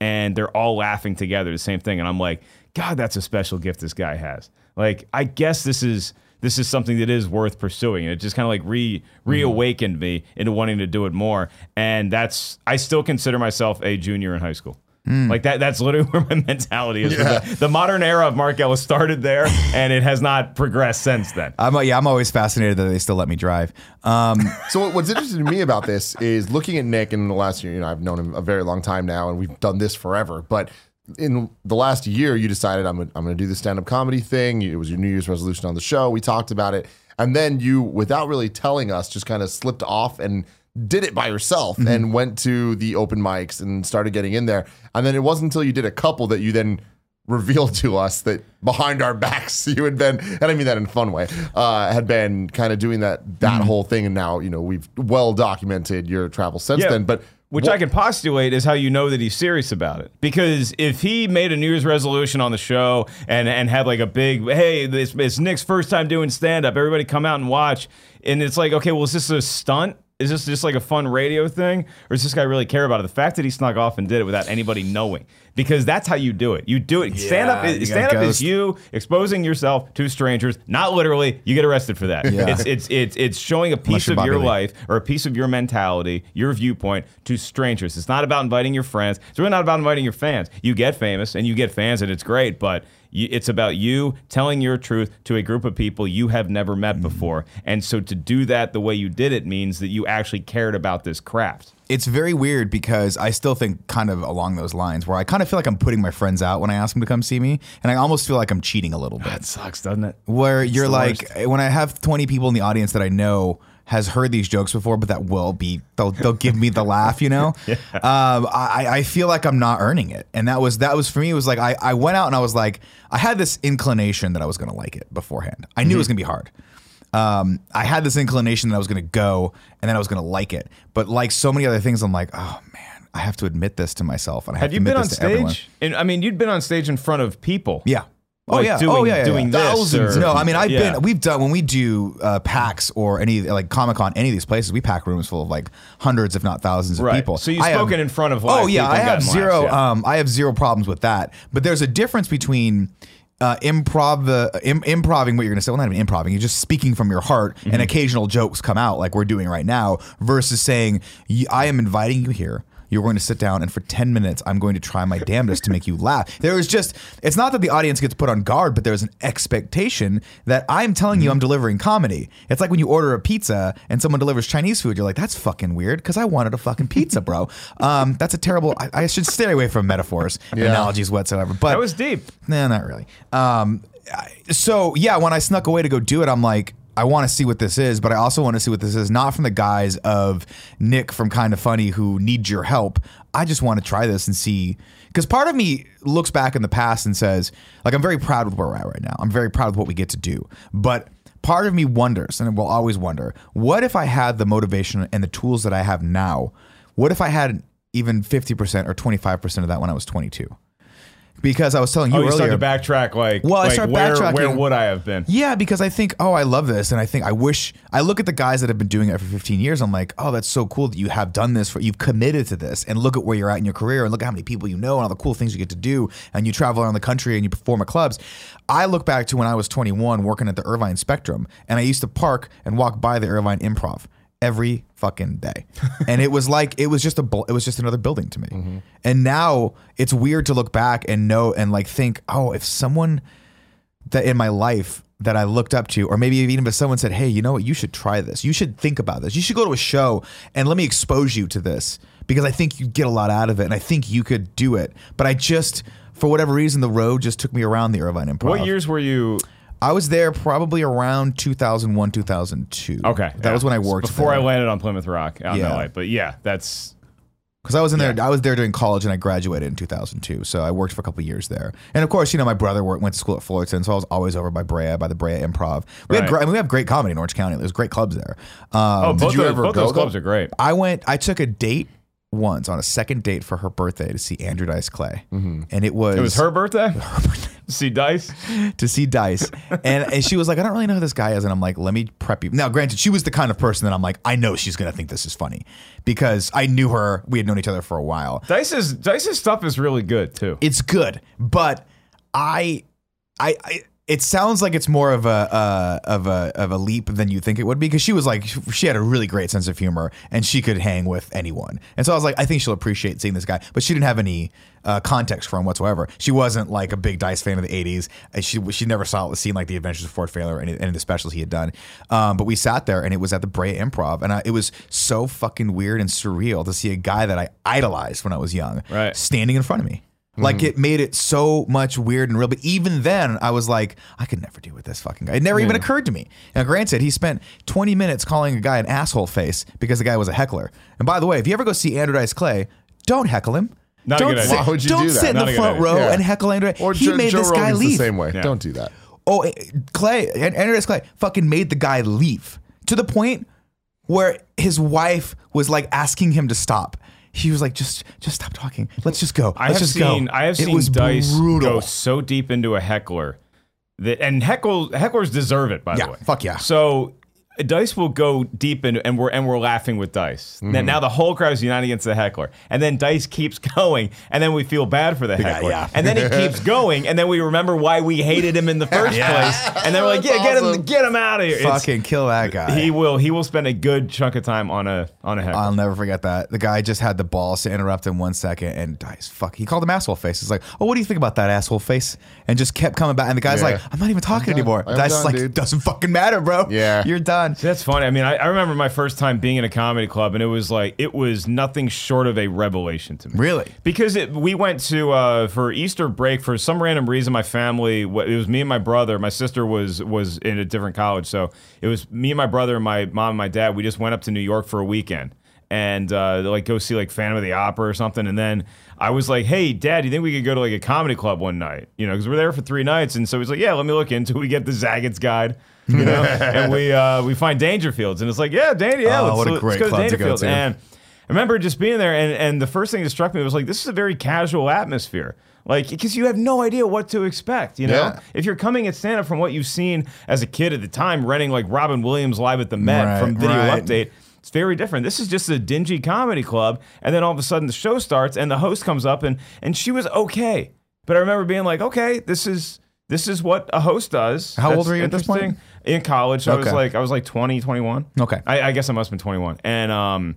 S3: and they're all laughing together the same thing. And i'm like god that's a special gift this guy has. Like i guess this is this is something that is worth pursuing. And it just kind of like re reawakened me into wanting to do it more. And that's i still consider myself a junior in high school like that that's literally <laughs> where my mentality is
S2: Yeah.
S3: the, the modern era of mark ellis started there <laughs> and it has not progressed since then
S1: I'm yeah. I'm always fascinated that they still let me drive. Um, <laughs>
S2: So what's interesting to me about this is looking at Nick in the last year. You know, I've known him a very long time now, and we've done this forever. But in the last year, you decided I'm gonna, I'm going to do the stand up comedy thing. It was your New Year's resolution on the show. We talked about it, and then you, without really telling us, just kind of slipped off and did it by yourself
S1: Mm-hmm.
S2: and went to the open mics and started getting in there. And then it wasn't until you did a couple that you then <laughs> revealed to us that behind our backs <laughs> you had been and I mean that in a fun way uh, had been kind of doing that that
S1: Mm-hmm.
S2: whole thing and now you know we've well documented your travel since then but
S3: Which I can postulate is how you know that he's serious about it. Because if he made a New Year's resolution on the show and, and had like a big, hey, this it's Nick's first time doing stand up, everybody come out and watch. And it's like, okay, well, is this a stunt? Is this just like a fun radio thing? Or does this guy really care about it? The fact that he snuck off and did it without anybody knowing. Because that's how you do it. You do it. stand up is
S1: you
S3: stand up is you exposing yourself to strangers. Not literally. You get arrested for that.
S1: Yeah.
S3: It's it's it's it's showing a piece of your life or a piece of your mentality, your viewpoint to strangers. It's not about inviting your friends. It's really not about inviting your fans. You get famous and you get fans, and it's great, but it's about you telling your truth to a group of people you have never
S1: Mm-hmm.
S3: met before. And so to do that the way you did it means that you actually cared about this craft.
S1: It's very weird because I still think kind of along those lines where I kind of feel like I'm putting my friends out when I ask them to come see me, and I almost feel like I'm cheating a little bit.
S3: That sucks, doesn't it?
S1: where you're
S3: the
S1: like when I have 20 people in the audience that I know has heard these jokes before, but that will be they'll they'll give me the laugh, you know. <laughs> um, I I feel like I'm not earning it, and that was that was for me. It was like I I went out and I was like I had this inclination that I was gonna like it beforehand. I knew it was gonna be hard. Um, I had this inclination that I was gonna go and then I was gonna like it, but like so many other things, I'm like, oh man, I have to admit this to myself, and I have,
S3: Have you
S1: admit
S3: been on stage? And I mean, you'd been on stage in front of people.
S1: Yeah. Oh
S3: Like
S1: yeah.
S3: doing-
S1: oh yeah. yeah,
S3: doing
S1: yeah.
S3: this
S1: Thousands.
S3: or-
S1: no, I mean I've
S3: Yeah.
S1: been. We've done when we do uh, PAX or any like Comic Con, any of these places, we pack rooms full of like hundreds, if not thousands, of
S3: Right.
S1: people.
S3: So you've
S1: I have-
S3: spoken in front of live
S1: Oh yeah, I have zero.
S3: laughs, yeah.
S1: Um, I have zero problems with that. But there's a difference between. Uh, improv the Im- improving what you're going to say. Well, not even improving. You're just speaking from your heart,
S3: Mm-hmm.
S1: and occasional jokes come out like we're doing right now. Versus saying, "Y- "I am inviting you here. You're going to sit down, and for 10 minutes, I'm going to try my damnedest to make you laugh. There is just, it's not that the audience gets put on guard, but there's an expectation that I'm telling you I'm delivering comedy. It's like when you order a pizza and someone delivers Chinese food, you're like, that's fucking weird because I wanted a fucking pizza, bro. <laughs> um, that's a terrible, I, I should stay away from metaphors, analogies whatsoever. But
S3: That was deep.
S1: Nah, not really. Um, so yeah, when I snuck away to go do it, I'm like, I want to see what this is, but I also want to see what this is, not from the guise of Nick from Kind of Funny who needs your help. I just want to try this and see. Because part of me looks back in the past and says, like, I'm very proud with where we're at right now. I'm very proud of what we get to do. But part of me wonders, and will always wonder, what if I had the motivation and the tools that I have now? What if I had even 50% or 25% of that when I was 22? Because I was telling you
S3: Oh, you
S1: earlier.
S3: start to backtrack like,
S1: Well, I
S3: like
S1: start
S3: where,
S1: backtracking.
S3: where would I have been?
S1: Yeah, because I think, oh, I love this, and I think I wish I look at the guys that have been doing it for 15 years. I'm like, oh, that's so cool that you have done this for you've committed to this, and look at where you're at in your career, and look at how many people you know, and all the cool things you get to do, and you travel around the country and you perform at clubs. I look back to when I was 21 working at the Irvine Spectrum, and I used to park and walk by the Irvine Improv every fucking day, <laughs> and it was like it was just a it was just another building to me, and now it's weird to look back and know and like think, oh, if someone that in my life that I looked up to, or maybe even if someone said, "Hey, you know what? You should try this. You should think about this. You should go to a show and let me expose you to this because I think you get a lot out of it, and I think you could do it." But I just, for whatever reason, the road just took me around the Irvine Improv.
S3: What years were you?
S1: I was there probably around 2001, 2002.
S3: Okay,
S1: that
S3: yeah.
S1: was when I worked
S3: before
S1: there.
S3: I landed on Plymouth Rock out
S1: Yeah.
S3: in LA. But yeah, that's
S1: because I was in there.
S3: Yeah.
S1: I was there during college, and I graduated in 2002. So I worked for a couple of years there. And of course, you know, my brother worked, went to school at Fullerton, so I was always over by Brea, by the Brea Improv. We
S3: Right.
S1: had I mean, we have great comedy in Orange County. There's great clubs there. Um,
S3: oh, both,
S2: you
S3: those,
S2: ever
S3: both
S2: go,
S3: those clubs are great.
S1: I went. I took a date once on a second date for her birthday to see Andrew Dice Clay, mm-hmm. and it was
S3: It was her birthday. <laughs> To see dice. <laughs>
S1: to see Dice, and, and she was like, "I don't really know who this guy is," and I'm like, "Let me prep you." Now, granted, she was the kind of person that I'm like, I know she's gonna think this is funny because I knew her. We had known each other for a while.
S3: Dice's Dice's stuff is really good too.
S1: It's good, but I, I, I it sounds like it's more of a uh, of a of a leap than you think it would be because she was like she had a really great sense of humor and she could hang with anyone. And so I was like, I think she'll appreciate seeing this guy, but she didn't have any uh, context for him whatsoever. She wasn't like a big Dice fan of the '80s, and she she never saw seen like the Adventures of Ford Fairlane and any, any of the specials he had done. Um, but we sat there and it was at the Brea Improv, and I, it was so fucking weird and surreal to see a guy that I idolized when I was young,
S3: Right.
S1: standing in front of me. Like it made it so much weird and real. But even then, I was like, I could never deal with this fucking guy. It never even occurred to me. Now, granted, he spent 20 minutes calling a guy an asshole face because the guy was a heckler. And by the way, if you ever go see Andrew Dice Clay, don't heckle him.
S3: Not
S1: don't
S3: good
S1: sit,
S3: idea.
S2: Why would you
S1: don't
S2: do that?
S1: sit in
S3: Not
S1: the front
S3: idea.
S1: row
S2: Yeah.
S1: and heckle Andrew.
S2: Or
S1: he
S2: Joe,
S1: made
S2: Joe
S1: this guy
S2: Rogan's
S1: leave.
S2: the same way.
S3: Yeah.
S2: Don't do that.
S1: Oh, eh, Clay, and Andrew Dice Clay fucking made the guy leave to the point where his wife was like asking him to stop. He was like, just, just stop talking. Let's just go.
S3: I
S1: Let's
S3: have
S1: just
S3: seen
S1: go.
S3: I have
S1: it
S3: seen Dice
S1: brutal.
S3: go so deep into a heckler that and heckle hecklers deserve it. By
S1: Yeah,
S3: the way,
S1: fuck yeah.
S3: So Dice will go deep in, and we're and we're laughing with Dice.
S1: Mm-hmm.
S3: Now, now the whole crowd is united against the heckler, and then Dice keeps <laughs> going, and then we feel bad for the heckler,
S1: yeah.
S3: and then he keeps <laughs> going, and then we remember why we hated him in the first place, <laughs> and then we're like, yeah,
S2: That's
S3: get him,
S2: awesome.
S3: get him out of here. It's-
S1: Fucking kill that guy.
S3: he will he will spend a good chunk of time on a on a heckler.
S1: I'll never forget that. The guy just had the balls to interrupt in one second and Dice, fuck. He called him asshole face. He's like, oh, what do you think about that asshole face? And just kept coming back. And the guy's
S2: Yeah.
S1: like, I'm not even talking
S2: done.
S1: anymore.
S2: I'm
S1: Dice
S2: done,
S1: is like,
S2: dude.
S1: doesn't fucking matter, bro.
S2: Yeah.
S1: You're done.
S3: That's funny. I mean, I, I remember my first time being in a comedy club, and it was like it was nothing short of a revelation to me.
S1: Really?
S3: Because it, we went to uh, for Easter break for some random reason. My family, it was me and my brother. My sister was was in a different college, so it was me and my brother, and my mom and my dad. We just went up to New York for a weekend and uh, like go see like Phantom of the Opera or something. And then I was like, "Hey, Dad, do you think we could go to like a comedy club one night? You know, because we're there for three nights." And so he's like, "Yeah, let me look into." it." We get the Zagat's guide. <laughs> You know, <laughs> and we uh, we find Dangerfields, and it's like, yeah, Dan, yeah,
S1: Oh,
S3: let's,
S1: what a
S3: let's
S1: great
S3: go to
S1: club to go to.
S3: And I remember just being there, and, and the first thing that struck me was like, this is a very casual atmosphere. Like, because you have no idea what to expect, you know?
S2: Yeah.
S3: If you're coming at stand up from what you've seen as a kid at the time, renting like Robin Williams live at the Met
S1: Right,
S3: from Video
S1: right.
S3: Update, it's very different. This is just a dingy comedy club, and then all of a sudden the show starts, and the host comes up, and and she was okay. But I remember being like, okay, this is this is what a host does.
S1: How old
S3: That's
S1: were you at this point?
S3: In college, I was
S1: Okay.
S3: like, I was like 20, 21.
S1: Okay.
S3: I, I guess I must have been 21. And um,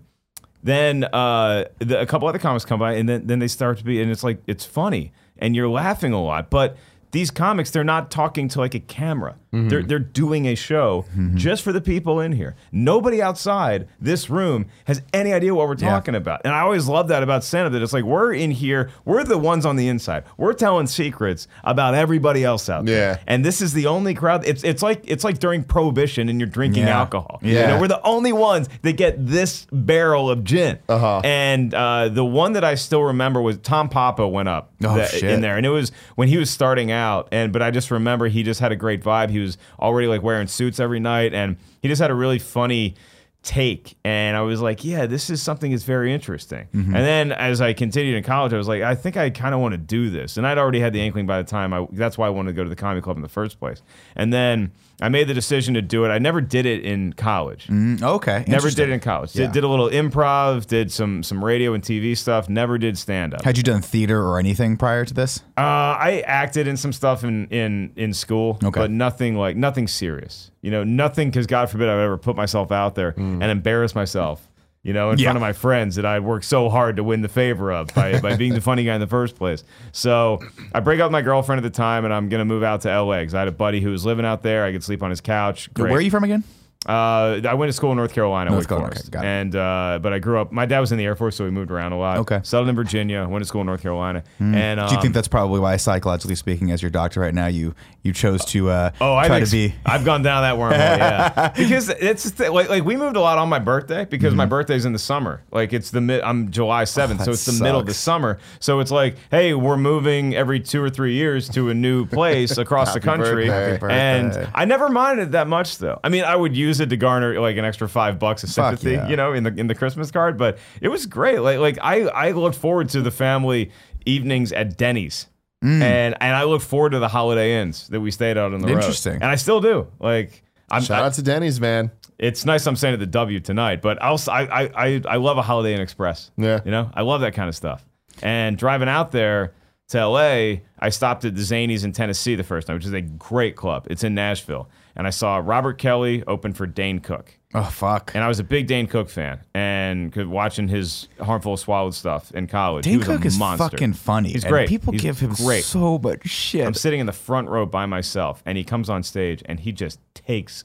S3: then uh, the, a couple other comics come by, and then, then they start to be, and it's like, it's funny, and you're laughing a lot. But these comics, they're not talking to like a camera.
S1: Mm-hmm.
S3: They're, they're doing a show just for the people in here. Nobody outside this room has any idea what we're
S1: Yeah.
S3: talking about. And I always love that about stand up that it's like, we're in here, we're the ones on the inside. We're telling secrets about everybody else out there.
S2: Yeah.
S3: And this is the only crowd. It's it's like it's like during prohibition and you're drinking
S1: Yeah.
S3: alcohol. You
S1: Yeah.
S3: know, we're the only ones that get this barrel of gin.
S2: Uh-huh.
S3: And uh, the one that I still remember was Tom Papa went up
S1: Oh,
S3: that- in there, and it was when he was starting out. And but I just remember he just had a great vibe. He was already like wearing suits every night, and he just had a really funny take and i was like yeah this is something that's very interesting
S1: Mm-hmm.
S3: and then as i continued in college i was like i think i kind of want to do this and i'd already had the inkling by the time i that's why i wanted to go to the comedy club in the first place and then i made the decision to do it i never did it in college
S1: Mm, okay.
S3: Never did it in college.
S1: Yeah.
S3: Did, did a little improv, did some some radio and TV stuff. Never did stand up. Uh,
S1: Had you done theater or anything prior to this?
S3: I acted in some stuff in in in school,
S1: Okay.
S3: but nothing like nothing serious. You know, nothing because God forbid I would ever put myself out there Mm. and embarrass myself. You know, in
S1: Yeah.
S3: front of my friends that I'd worked so hard to win the favor of by, by being the funny guy in the first place. So I break up with my girlfriend at the time, and I'm gonna move out to LA because I had a buddy who was living out there. I could sleep on his couch. Great.
S1: Where are you from again?
S3: Uh, I went to school in North Carolina,
S1: North
S3: Wake
S1: Carolina,
S3: Forest,
S1: okay, got
S3: and uh, but I grew up. My dad was in the Air Force, so we moved around a lot.
S1: Okay.
S3: settled in Virginia, went to school in North Carolina, and um,
S1: Do you think that's probably why, psychologically speaking, as your doctor right now, you you chose to uh,
S3: Oh, I've,
S1: try
S3: ex-
S1: to be? <laughs>
S3: I've gone down that wormhole, yeah. <laughs> because it's like like we moved a lot on my birthday because my birthday's in the summer. Like it's the mid. I'm July seventh,
S1: Mm-hmm. Oh,
S3: so it's the middle of the summer. So it's like, hey, we're moving every two or three years to a new <laughs> place across the country. And. I never minded that much though. I mean, I would use it to garner like an extra five bucks of
S1: Fuck
S3: sympathy,
S1: yeah.
S3: you know, in the in the Christmas card. But it was great. Like like I I looked forward to the family evenings at Denny's.
S1: Mm.
S3: And and I look forward to the Holiday Inns that we stayed out on the road.
S1: Interesting.
S3: And I still do. Like I'm
S2: Shout
S3: I-
S2: out to Denny's, man.
S3: it's nice I'm saying at the W tonight, but I'll, I, I, I love a Holiday Inn Express.
S2: Yeah.
S3: You know, I love that kind of stuff. And driving out there to LA, I stopped at the Zanies in Tennessee the first time, which is a great club. It's in Nashville. And I saw Robert Kelly open for Dane Cook.
S1: Oh fuck.
S3: And I was a big Dane Cook fan, and could- watching his harmful swallowed stuff in college.
S1: Dane Cook is
S3: monster.
S1: fucking funny.
S3: He's
S1: and
S3: great.
S1: people
S3: He's
S1: give him
S3: great.
S1: so much shit.
S3: I'm sitting in the front row by myself, and he comes on stage, and he just takes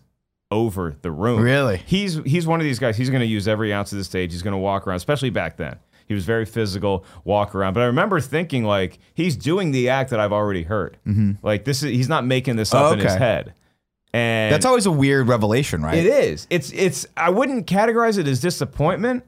S3: over the room.
S1: Really?
S3: He's he's one of these guys. He's going to use every ounce of the stage. He's going to walk around, especially back then. He was very physical, walk around. But I remember thinking like he's doing the act that I've already heard. Like this is he's not making this up in his
S1: Mm-hmm.
S3: Head. And
S1: That's always a weird revelation, right?
S3: it is. It's it's I wouldn't categorize it as disappointment,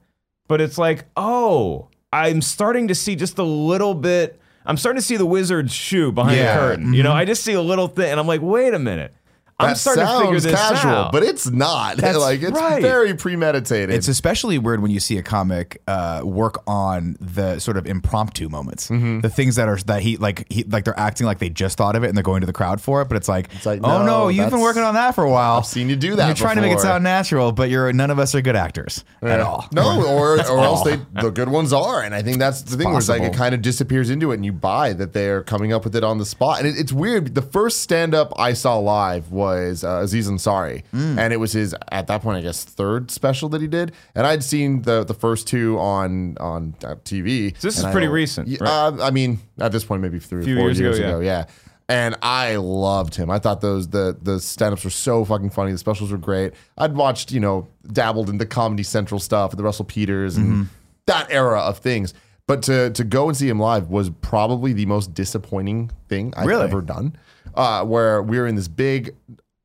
S3: but it's like, oh, I'm starting to see just a little bit. I'm starting to see the wizard's shoe behind
S1: Yeah.
S3: the curtain. You know, mm-hmm. I just see a little thing, and I'm like, wait a minute. I'm
S2: that
S3: starting to figure
S2: sounds
S3: this
S2: casual,
S3: out.
S2: but it's not. <laughs>
S3: That's
S2: like it's
S3: right.
S2: very premeditated.
S1: It's especially weird when you see a comic uh, work on the sort of impromptu moments,
S2: Mm-hmm.
S1: the things that are that he like he like they're acting like they just thought of it and they're going to the crowd for it, but it's like,
S2: like,
S1: oh
S2: no,
S1: no, you've been working on that for a while.
S2: I've seen you do that
S1: You're trying to make it sound natural, but you're none of us are good actors at all.
S2: No, <laughs> or or else they the good ones are, and I think that's the thing. Where it's like it kind of disappears into it, and you buy that they're coming up with it on the spot, and it, it's weird. The first stand up I saw live was uh, Aziz Ansari,
S1: Mm.
S2: and it was his at that point I guess third special that he did, and I'd seen the the first two on on uh, TV.
S3: So this is
S2: I
S3: pretty recent, right?
S2: uh, I mean, at this point, maybe three or four
S3: years
S2: years,
S3: ago,
S2: ago, yeah. And I loved him. I thought those the the stand-ups were so fucking funny. The specials were great. I'd watched, you know, dabbled in the Comedy Central stuff, the Russell Peters and that era of things. But to to go and see him live was probably the most disappointing thing I've
S1: Really?
S2: ever done. Uh, where we were in this big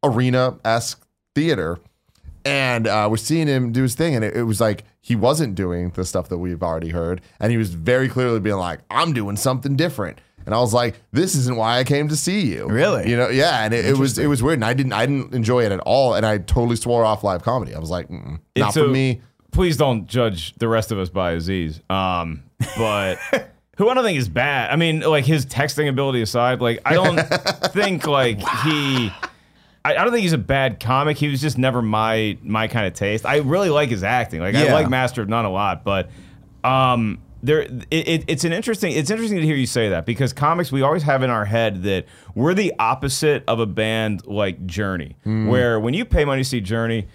S2: arena esque theater and uh, we're seeing him do his thing, and it, it was like he wasn't doing the stuff that we've already heard, and he was very clearly being like, "I'm doing something different." And I was like, "This isn't why I came to see you."
S1: Really?
S2: You know? Yeah. And it, it was it was weird, and I didn't I didn't enjoy it at all, and I totally swore off live comedy. I was like, Mm-mm, "Not
S3: It's
S2: for
S3: a-
S2: me."
S3: Please don't judge the rest of us by Aziz. Um, but <laughs> who I don't think is bad. I mean, like his texting ability aside, like I don't <laughs> think like he. I, I don't think he's a bad comic. He was just never my my kind of taste. I really like his acting. Like I
S1: Yeah.
S3: like Master of None a lot, but um, there it, it, it's an interesting it's interesting to hear you say that because comics we always have in our head that we're the opposite of a band like Journey,
S1: Mm.
S3: where when you pay money to see Journey.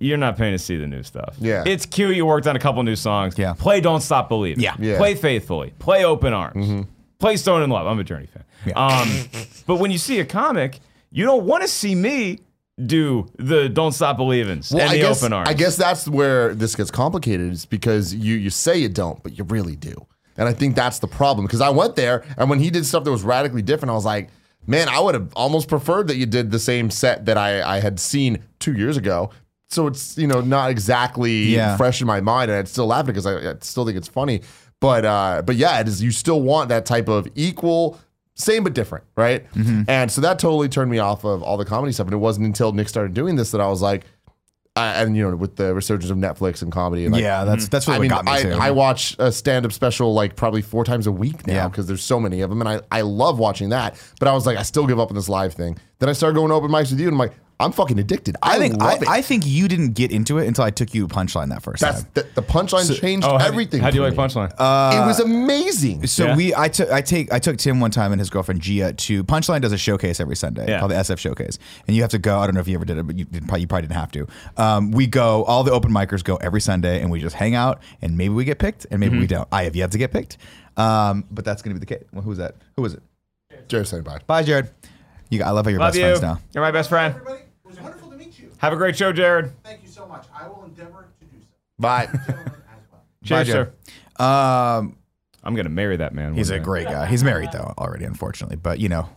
S3: You're not paying to see the new stuff.
S2: Yeah.
S3: It's cute. You worked on a couple new songs.
S1: Yeah.
S3: Play Don't Stop Believing.
S1: Yeah.
S2: Yeah.
S3: Play Faithfully. Play Open Arms. Play Stone in Love. I'm a Journey fan. Um, <laughs> but when you see a comic, you don't want to see me do the Don't Stop Believing and
S2: I
S3: the
S2: guess,
S3: Open Arms.
S2: I guess that's where this gets complicated is because you you say you don't, but you really do. And I think that's the problem because I went there and when he did stuff that was radically different, I was like, man, I would have almost preferred that you did the same set that I, I had seen two years ago. So it's you know not exactly
S1: Yeah.
S2: fresh in my mind, and I'd still laugh because I, I still think it's funny. But uh, but yeah, it is. You still want that type of equal, same but different, right? And so that totally turned me off of all the comedy stuff. And it wasn't until Nick started doing this that I was like, uh, and you know, with the resurgence of Netflix and comedy, and like,
S1: yeah, that's that's really
S2: I mean,
S1: what got me
S2: I,
S1: too.
S2: I watch a stand-up special like probably four times a week now
S1: Yeah.
S2: because there's so many of them, and I, I love watching that. But I was like, I still give up on this live thing. Then I started going to open mics with you, and I'm like, I'm fucking addicted. I,
S1: I think I,
S2: it.
S1: I think you didn't get into it until I took you to Punchline that first
S2: That's
S1: time.
S2: the, the punchline changed
S3: oh, how do-
S2: everything.
S3: How do you
S2: for
S3: like
S2: me.
S3: Punchline?
S2: it was amazing.
S1: So
S3: Yeah.
S1: we, I took, I take, I took Tim one time and his girlfriend Gia to Punchline does a showcase every Sunday
S3: Yeah.
S1: called the SF Showcase, and you have to go. I don't know if you ever did it, but you didn't, probably, you probably didn't have to. Um, we go, all the open micers go every Sunday, and we just hang out, and maybe we get picked, and maybe we don't. I have yet to get picked, um, but that's going to be the case. Well, who's that? Who is it?
S2: Jared saying bye.
S1: Bye, Jared. You, I love how you're
S3: Love
S1: best
S3: you.
S1: friends now.
S3: You're my best friend.
S4: Everybody, it was wonderful to meet you.
S3: Have a great show, Jared.
S4: Thank you so much. I will endeavor to do so.
S2: Bye.
S4: Gentlemen as.
S3: Cheers,
S1: Jared.
S3: sir.
S1: Um,
S3: I'm gonna marry that man.
S1: he's a
S3: day.
S1: great guy. He's married though already, unfortunately, but you know.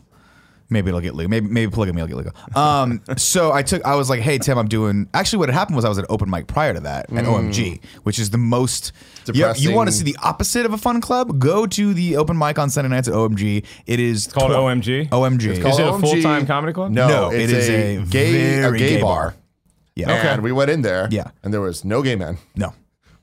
S1: Maybe it'll get legal. Maybe maybe polygamy will get legal. Um, <laughs> so I took. I was like, "Hey Tim, I'm doing." Actually, what had happened was I was at open mic prior to that at OMG, which is the most. You, you want to see the opposite of a fun club? Go to the open mic on Sunday nights at OMG. It is
S3: called
S1: tw-
S3: OMG?
S1: OMG.
S2: It's called
S3: Is it a
S2: OMG.
S3: full-time comedy club?
S2: No,
S1: No,
S2: it's
S1: it is
S2: a,
S1: a
S2: gay a
S1: very
S2: gay
S1: gay
S2: bar.
S1: bar. yeah.
S2: And we went in there.
S1: Yeah.
S2: And there was no gay men,
S1: No.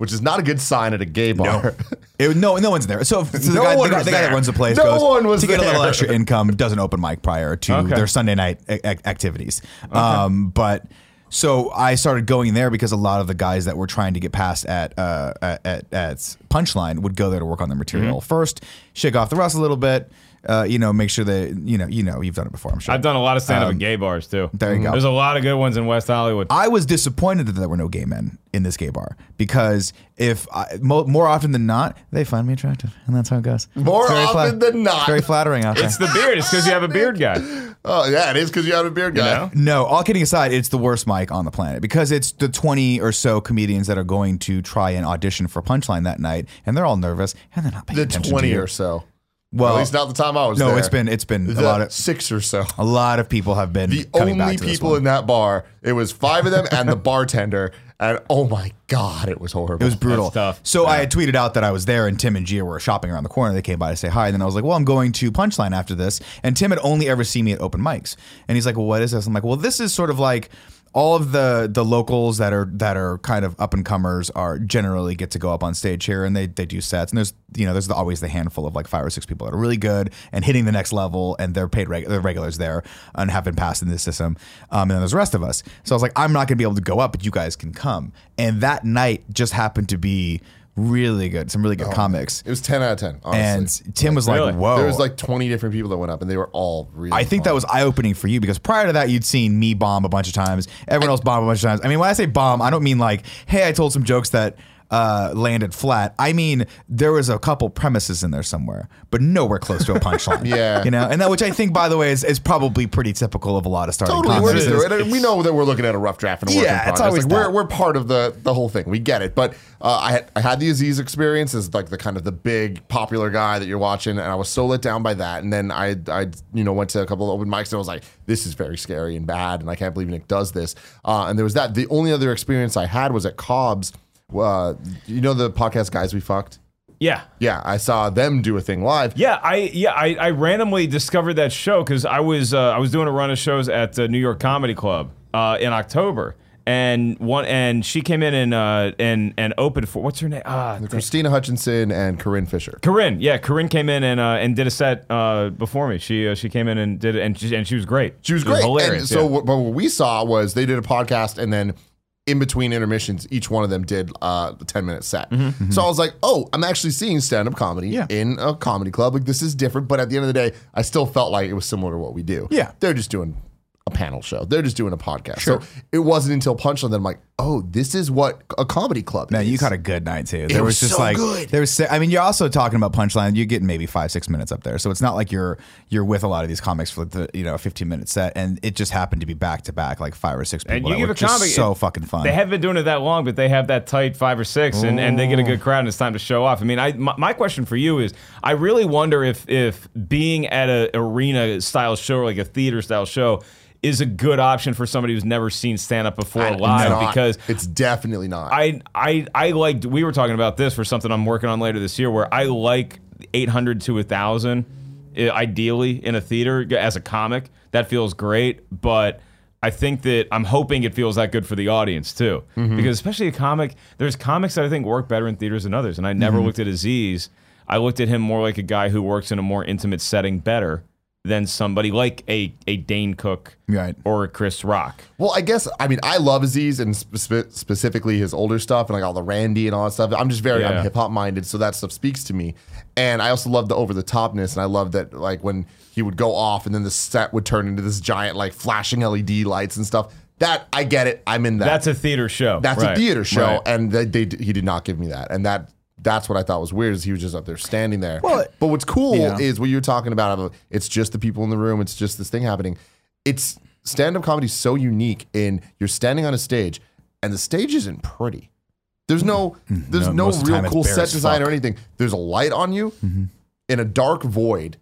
S2: Which is not a good sign at a gay bar.
S1: It, no, no one's there. So, so the,
S2: No
S1: guy, the, guy, the guy that runs the place
S2: No
S1: goes
S2: one was
S1: to get a little extra income. Does an open mic prior to
S3: Okay.
S1: their Sunday night a- activities. Um, but so I started going there because a lot of the guys that were trying to get past at uh, at, at at Punchline would go there to work on their material
S2: Mm-hmm.
S1: first, shake off the rust a little bit. Uh, you know, make sure that you know you know you've done it before. I'm sure.
S3: I've done a lot of stand up
S1: Um,
S3: at gay bars too.
S1: there you go.
S3: There's a lot of good ones in West Hollywood.
S1: I was disappointed that there were no gay men in this gay bar because if I, mo- more often than not they find me attractive, and that's how it goes.
S2: More
S1: It's very
S2: often than not.
S1: it's very flattering out there.
S3: It's the beard. It's because you have a beard guy. <laughs>
S2: Oh yeah, it is because you have a beard
S3: You
S2: guy.
S3: know?
S1: No, all kidding aside, it's the worst mic on the planet because it's the 20 or so comedians that are going to try and audition for Punchline that night, and they're all nervous and they're not paying
S2: The
S1: attention to
S2: twenty
S1: you.
S2: or so.
S1: Well,
S2: at least not the time I was there.
S1: no,
S2: there.
S1: it's been it's been a lot of
S2: six or so.
S1: a lot of people have been
S2: The
S1: coming back
S2: only
S1: to this
S2: people
S1: one.
S2: in that bar, it was five of them and the bartender, and oh my god, it was horrible.
S1: It was brutal.
S3: That's tough.
S1: So I had tweeted out that I was there, and Tim and Gia were shopping around the corner. They came by to say hi, and then I was like, "Well, I'm going to Punchline after this." And Tim had only ever seen me at open mics, and he's like, "Well, what is this?" I'm like, "Well, this is sort of like." All of the the locals that are that are kind of up and comers are generally get to go up on stage here and they they do sets. And there's you know there's always the handful of like five or six people that are really good and hitting the next level and they're paid reg- they're regulars there and have been passed in this system. Um, and then there's the rest of us. So I was like I'm not gonna be able to go up but you guys can come. And that night just happened to be really good some really good oh, comics
S2: It was ten out of ten. Honestly.
S1: and Tim was
S3: Really?
S1: like whoa
S2: there was like twenty different people that went up, and they were all really.
S1: I think that
S2: fun.
S1: was eye opening for you because prior to that, you'd seen me bomb a bunch of times. Everyone else bomb a bunch of times. I mean, when I say bomb, I don't mean like, hey, I told some jokes that uh, landed flat. I mean, there was a couple premises in there somewhere, but nowhere close to a punchline. <laughs>
S2: Yeah.
S1: You know, and that, which I think, by the way, is, is probably pretty typical of a lot of starting
S2: Totally, we're
S1: comics.
S2: just it. And we know that we're looking at a rough draft and a work
S1: Yeah,
S2: in
S1: it's always
S2: Like, we're we're part of the the whole thing. We get it. But uh, I had I had the Aziz experience as like the kind of the big popular guy that you're watching, and I was so let down by that. And then I I you know went to a couple of open mics and I was like, this is very scary and bad, and I can't believe Nick does this. Uh, and there was that. The only other experience I had was at Cobb's. Uh, you know the podcast guys we fucked.
S3: Yeah.
S2: Yeah, I saw them do a thing live.
S3: Yeah, I yeah I, I randomly discovered that show because I was uh, I was doing a run of shows at the New York Comedy Club uh, in October, and one and she came in and uh, and and opened for what's her name? Ah.
S2: Krystyna Hutchinson and Corinne Fisher.
S3: Corinne. Yeah, Corinne came in and uh, and did a set uh, before me. She uh, she came in and did it, and she, and she was great.
S2: She was great.
S3: hilarious.
S2: And so
S3: yeah.
S2: what, but what we saw was they did a podcast and then in between intermissions, each one of them did uh, a 10 minute set. So I was like, oh, I'm actually seeing stand up comedy
S1: Yeah.
S2: in a comedy club. Like this is different. But at the end of the day, I still felt like it was similar to what we do.
S1: Yeah.
S2: They're just doing a panel show. They're just doing a podcast.
S1: Sure.
S2: So it wasn't until Punchline that I'm like, oh, this is what a comedy club
S1: Man,
S2: is.
S1: you caught a good night too. There
S2: was
S1: was, just
S2: so
S1: like
S2: good.
S1: there was. I mean, you're also talking about punchline. You're getting maybe five, six minutes up there, so it's not like you're you're with a lot of these comics for the you know a 15 minute set, and it just happened to be back to back like five or six people.
S3: And you give a
S1: just
S3: comic
S1: so fucking fun.
S3: They haven't been doing it that long, but they have that tight five or six, and, and they get a good crowd, and it's time to show off. I mean, I my, my question for you is, I really wonder if if being at a arena style show, or like a theater style show, is a good option for somebody who's never seen stand up before
S2: It's
S3: live,
S2: not.
S3: Because
S2: it's definitely not.
S3: I I I like we were talking about this for something I'm working on later this year where I like 800 to 1000 eh, ideally in a theater as a comic. That feels great but I think that I'm hoping it feels that good for the audience too. Mm-hmm. Because especially a comic there's comics that I think work better in theaters than others and I never mm-hmm. looked at Aziz. I looked at him more like a guy who works in a more intimate setting better than somebody like a a Dane Cook
S1: Right.
S3: or a Chris Rock
S2: Well, I guess I mean I love Aziz and spe- specifically his older stuff and like all the Randy and all that stuff. I'm just very
S3: Yeah.
S2: I'm hip hop minded, so that stuff speaks to me. And I also love the over the topness, and I love that like when he would go off and then the set would turn into this giant like flashing LED lights and stuff. That I get it. I'm in that.
S3: that's a theater show
S2: That's
S3: Right.
S2: a theater show,
S3: Right.
S2: and they, they he did not give me that, and that that's what I thought was weird is he was just up there standing there.
S1: Well,
S2: but what's cool
S1: yeah.
S2: is what you're talking about. It's just the people in the room. It's just this thing happening. It's stand up comedy is so unique in you're standing on a stage, and the stage isn't pretty. There's no there's
S1: No,
S2: no, real cool set design or anything. There's a light on you in a dark void,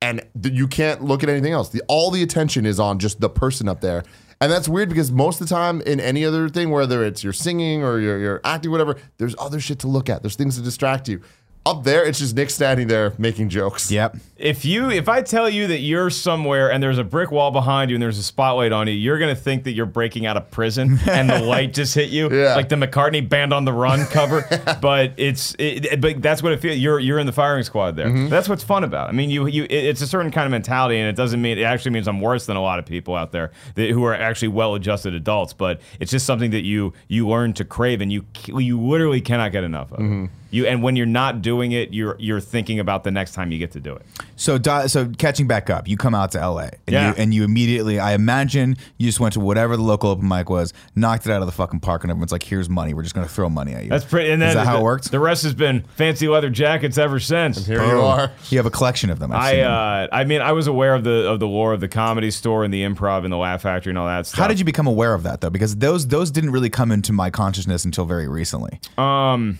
S2: and you can't look at anything else. The, all the attention is on just the person up there. And that's weird because most of the time in any other thing, whether it's you're singing or you're, you're acting, whatever, there's other shit to look at. There's things to distract you. Up there, it's just Nick standing there making jokes.
S1: Yep.
S3: If you if I tell you that you're somewhere and there's a brick wall behind you and there's a spotlight on you, you're gonna think that you're breaking out of prison <laughs> and the light just hit you,
S2: Yeah.
S3: like the McCartney Band on the Run cover. <laughs> but it's it, but that's what it feels. You're you're in the firing squad there.
S2: Mm-hmm.
S3: That's what's fun about. It. I mean, you you it- it's a certain kind of mentality, and it doesn't mean it actually means I'm worse than a lot of people out there that, who are actually well-adjusted adults. But it's just something that you you learn to crave, and you you literally cannot get enough of.
S2: Mm-hmm.
S3: You and when you're not doing it, you're you're thinking about the next time you get to do it.
S1: So, so catching back up, you come out to LA, and,
S3: Yeah.
S1: you, and you immediately, I imagine, you just went to whatever the local open mic was, knocked it out of the fucking park, and everyone's like, "Here's money. We're just gonna throw money at you."
S3: That's pretty. And then
S1: Is that how
S3: the,
S1: it worked?
S3: The rest has been fancy leather jackets ever since.
S2: Here you are.
S1: You have a collection of them. I've
S3: I
S1: seen them.
S3: uh, I mean, I was aware of the of the lore of the comedy store and the improv and the Laugh Factory and all that stuff.
S1: How did you become aware of that though? Because those those didn't really come into my consciousness until very recently.
S3: Um,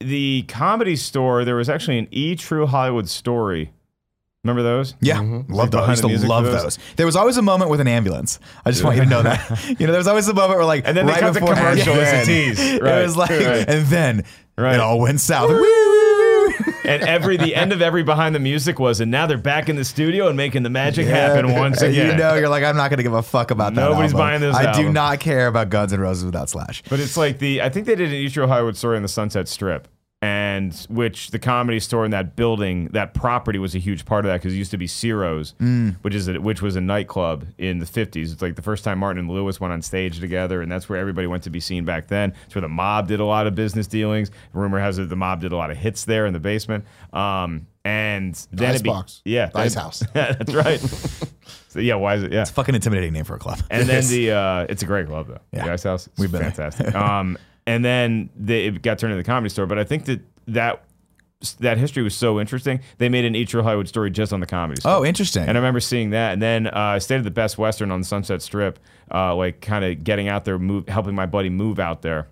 S3: the comedy store. There was actually an E True Hollywood story. Remember those?
S1: Yeah, mm-hmm.
S3: Like
S1: love those. I used to love those.
S3: those?
S1: There was always a moment with an ambulance. I just want you to know that. <laughs> you know, there was always a moment where like,
S3: And then they
S1: right
S3: cut the
S1: before
S3: commercial as a
S1: Yeah.
S3: tease.
S1: It was like,
S3: right.
S1: and then
S3: Right.
S1: it all went south. Woo!
S3: And every the end of every behind the music was, and now they're back in the studio and making the magic happen once again.
S1: You know, you're like, I'm not going to give a fuck about that.
S3: Nobody's
S1: album.
S3: buying this
S1: I do not care about Guns N' Roses without Slash.
S3: But it's like the I think they did an True Hollywood story in the Sunset Strip, and which the comedy store in that building, that property was a huge part of that because it used to be Ciro's,
S1: Mm.
S3: which is a, which was a nightclub in the '50s. It's like the first time Martin and Lewis went on stage together, and that's where everybody went to be seen back then. It's where the mob did a lot of business dealings. Rumor has it the mob did a lot of hits there in the basement. Um, and then it be-
S2: Icebox.
S3: yeah,
S2: The Ice House. <laughs>
S3: that's right. <laughs> so yeah, why is it? Yeah, it's a
S1: Fucking intimidating name for a club.
S3: and then <laughs> the uh, it's a great club though.
S1: Yeah.
S3: The Ice House. It's
S1: We've been there.
S3: fantastic. um, and then they, it got turned into the comedy store. But I think that that that history was so interesting. They made an Each Real Hollywood story just on the comedy store.
S1: oh, interesting.
S3: And I remember seeing that. And then uh, I stayed at the Best Western on the Sunset Strip, uh, like kind of getting out there, move, helping my buddy move out there.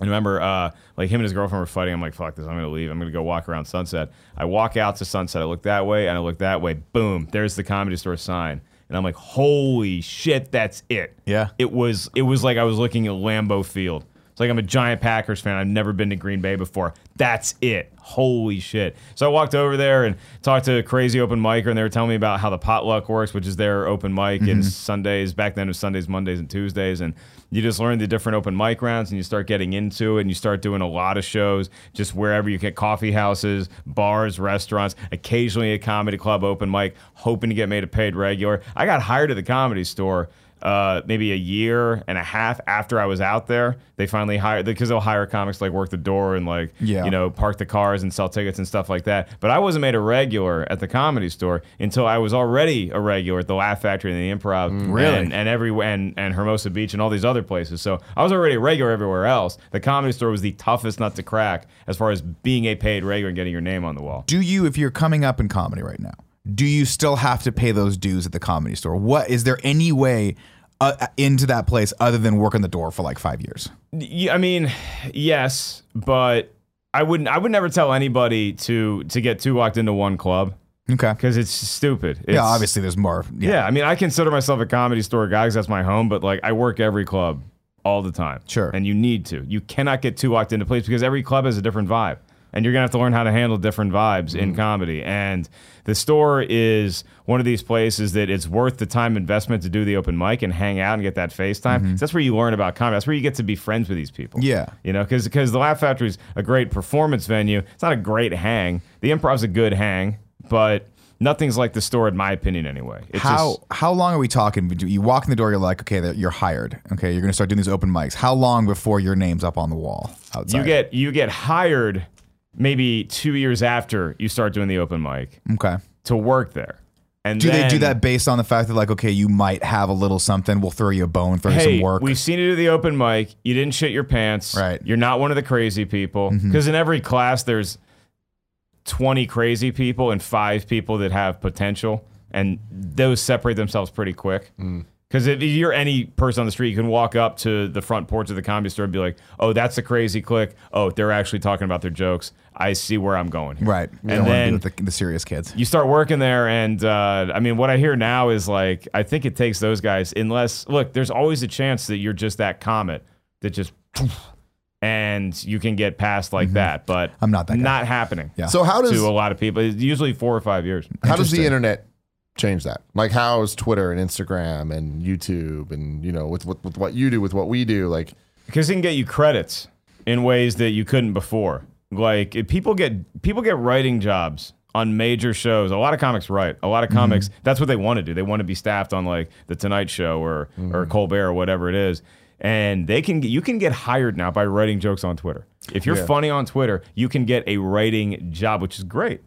S3: And remember, uh, like him and his girlfriend were fighting. I'm like, fuck this. I'm going to leave. I'm going to go walk around Sunset. I walk out to Sunset. I look that way and I look that way. Boom. There's the comedy store sign. And I'm like, holy shit, that's it.
S1: Yeah.
S3: It was, it was like I was looking at Lambeau Field. It's like I'm a giant Packers fan. I've never been to Green Bay before. That's it. Holy shit. So I walked over there and talked to a crazy open micer, and they were telling me about how the potluck works, which is their open mic and mm-hmm. Sundays. Back then it was Sundays, Mondays, and Tuesdays. And you just learn the different open mic rounds and you start getting into it and you start doing a lot of shows just wherever you get coffee houses, bars, restaurants, occasionally a comedy club open mic, hoping to get made a paid regular. I got hired at the comedy store uh, maybe a year and a half after I was out there, they finally hired because they'll hire comics like work the door and like
S1: Yeah.
S3: you know park the cars and sell tickets and stuff like that. But I wasn't made a regular at the comedy store until I was already a regular at the Laugh Factory and the Improv,
S1: Really?
S3: and, and every and and Hermosa Beach and all these other places. So I was already a regular everywhere else. The comedy store was the toughest nut to crack as far as being a paid regular and getting your name on the wall.
S1: do you, if you're coming up in comedy right now, do you still have to pay those dues at the comedy store? What is there any way uh, into that place other than working the door for like five years?
S3: Yeah, I mean, yes, but I wouldn't. I would never tell anybody to to get too locked into one club
S1: Okay.
S3: because it's stupid. It's,
S1: yeah, obviously there's more. Yeah.
S3: Yeah. I mean, I consider myself a comedy store guy because that's my home. But like, I work every club all the time.
S1: Sure.
S3: And you need to. You cannot get too locked into place because every club has a different vibe. And you're gonna have to learn how to handle different vibes in mm-hmm. comedy. And the store is one of these places that it's worth the time investment to do the open mic and hang out and get that FaceTime. Mm-hmm. So that's where you learn about comedy. That's where you get to be friends with these people.
S1: Yeah.
S3: You know, because because the Laugh Factory is a great performance venue. It's not a great hang. The Improv's a good hang, but nothing's like the store, in my opinion, anyway. It's
S1: How
S3: just-
S1: how long are we talking? You walk in the door, you're like, okay, you're hired. Okay, you're gonna start doing these open mics. How long before your name's up on the wall outside?
S3: you get you get hired maybe two years after you start doing the open mic
S1: okay.
S3: to work there. And
S1: Do they do
S3: then,
S1: that based on the fact that like, okay, you might have a little something? We'll throw you a bone, throw you
S3: Hey,
S1: some work.
S3: we've seen you do the open mic. You didn't shit your pants.
S1: Right. Mm-hmm.
S3: You're not one of the crazy people. Because in every class, there's 20 crazy people and five people that have potential, and those separate themselves pretty quick.
S1: Mm.
S3: Because if you're any person on the street, you can walk up to the front porch of the comedy store and be like, "Oh, that's a crazy click. Oh, they're actually talking about their jokes. I see where I'm going." here."
S1: right. You
S3: And
S1: don't want to
S3: then
S1: be with the, the serious kids.
S3: you start working there and uh, i mean what i hear now is like i think it takes those guys unless look there's always a chance that you're just that comet that just <laughs> and you can get past like that but
S1: Mm-hmm. I'm not that guy.
S3: not happening
S1: Yeah.
S2: So how does
S3: to a lot of people it's usually four or five years
S2: how does the internet change that? Like how's Twitter and Instagram and YouTube and you know with, with with what you do with what we do like
S3: because it can get you credits in ways that you couldn't before like if people get people get writing jobs on major shows a lot of comics write a lot of mm-hmm. comics that's what they want to do they want to be staffed on like the tonight show or or mm-hmm. colbert or whatever it is and they can you can get hired now by writing jokes on Twitter. If you're
S2: Yeah.
S3: funny on Twitter, you can get a writing job, which is great.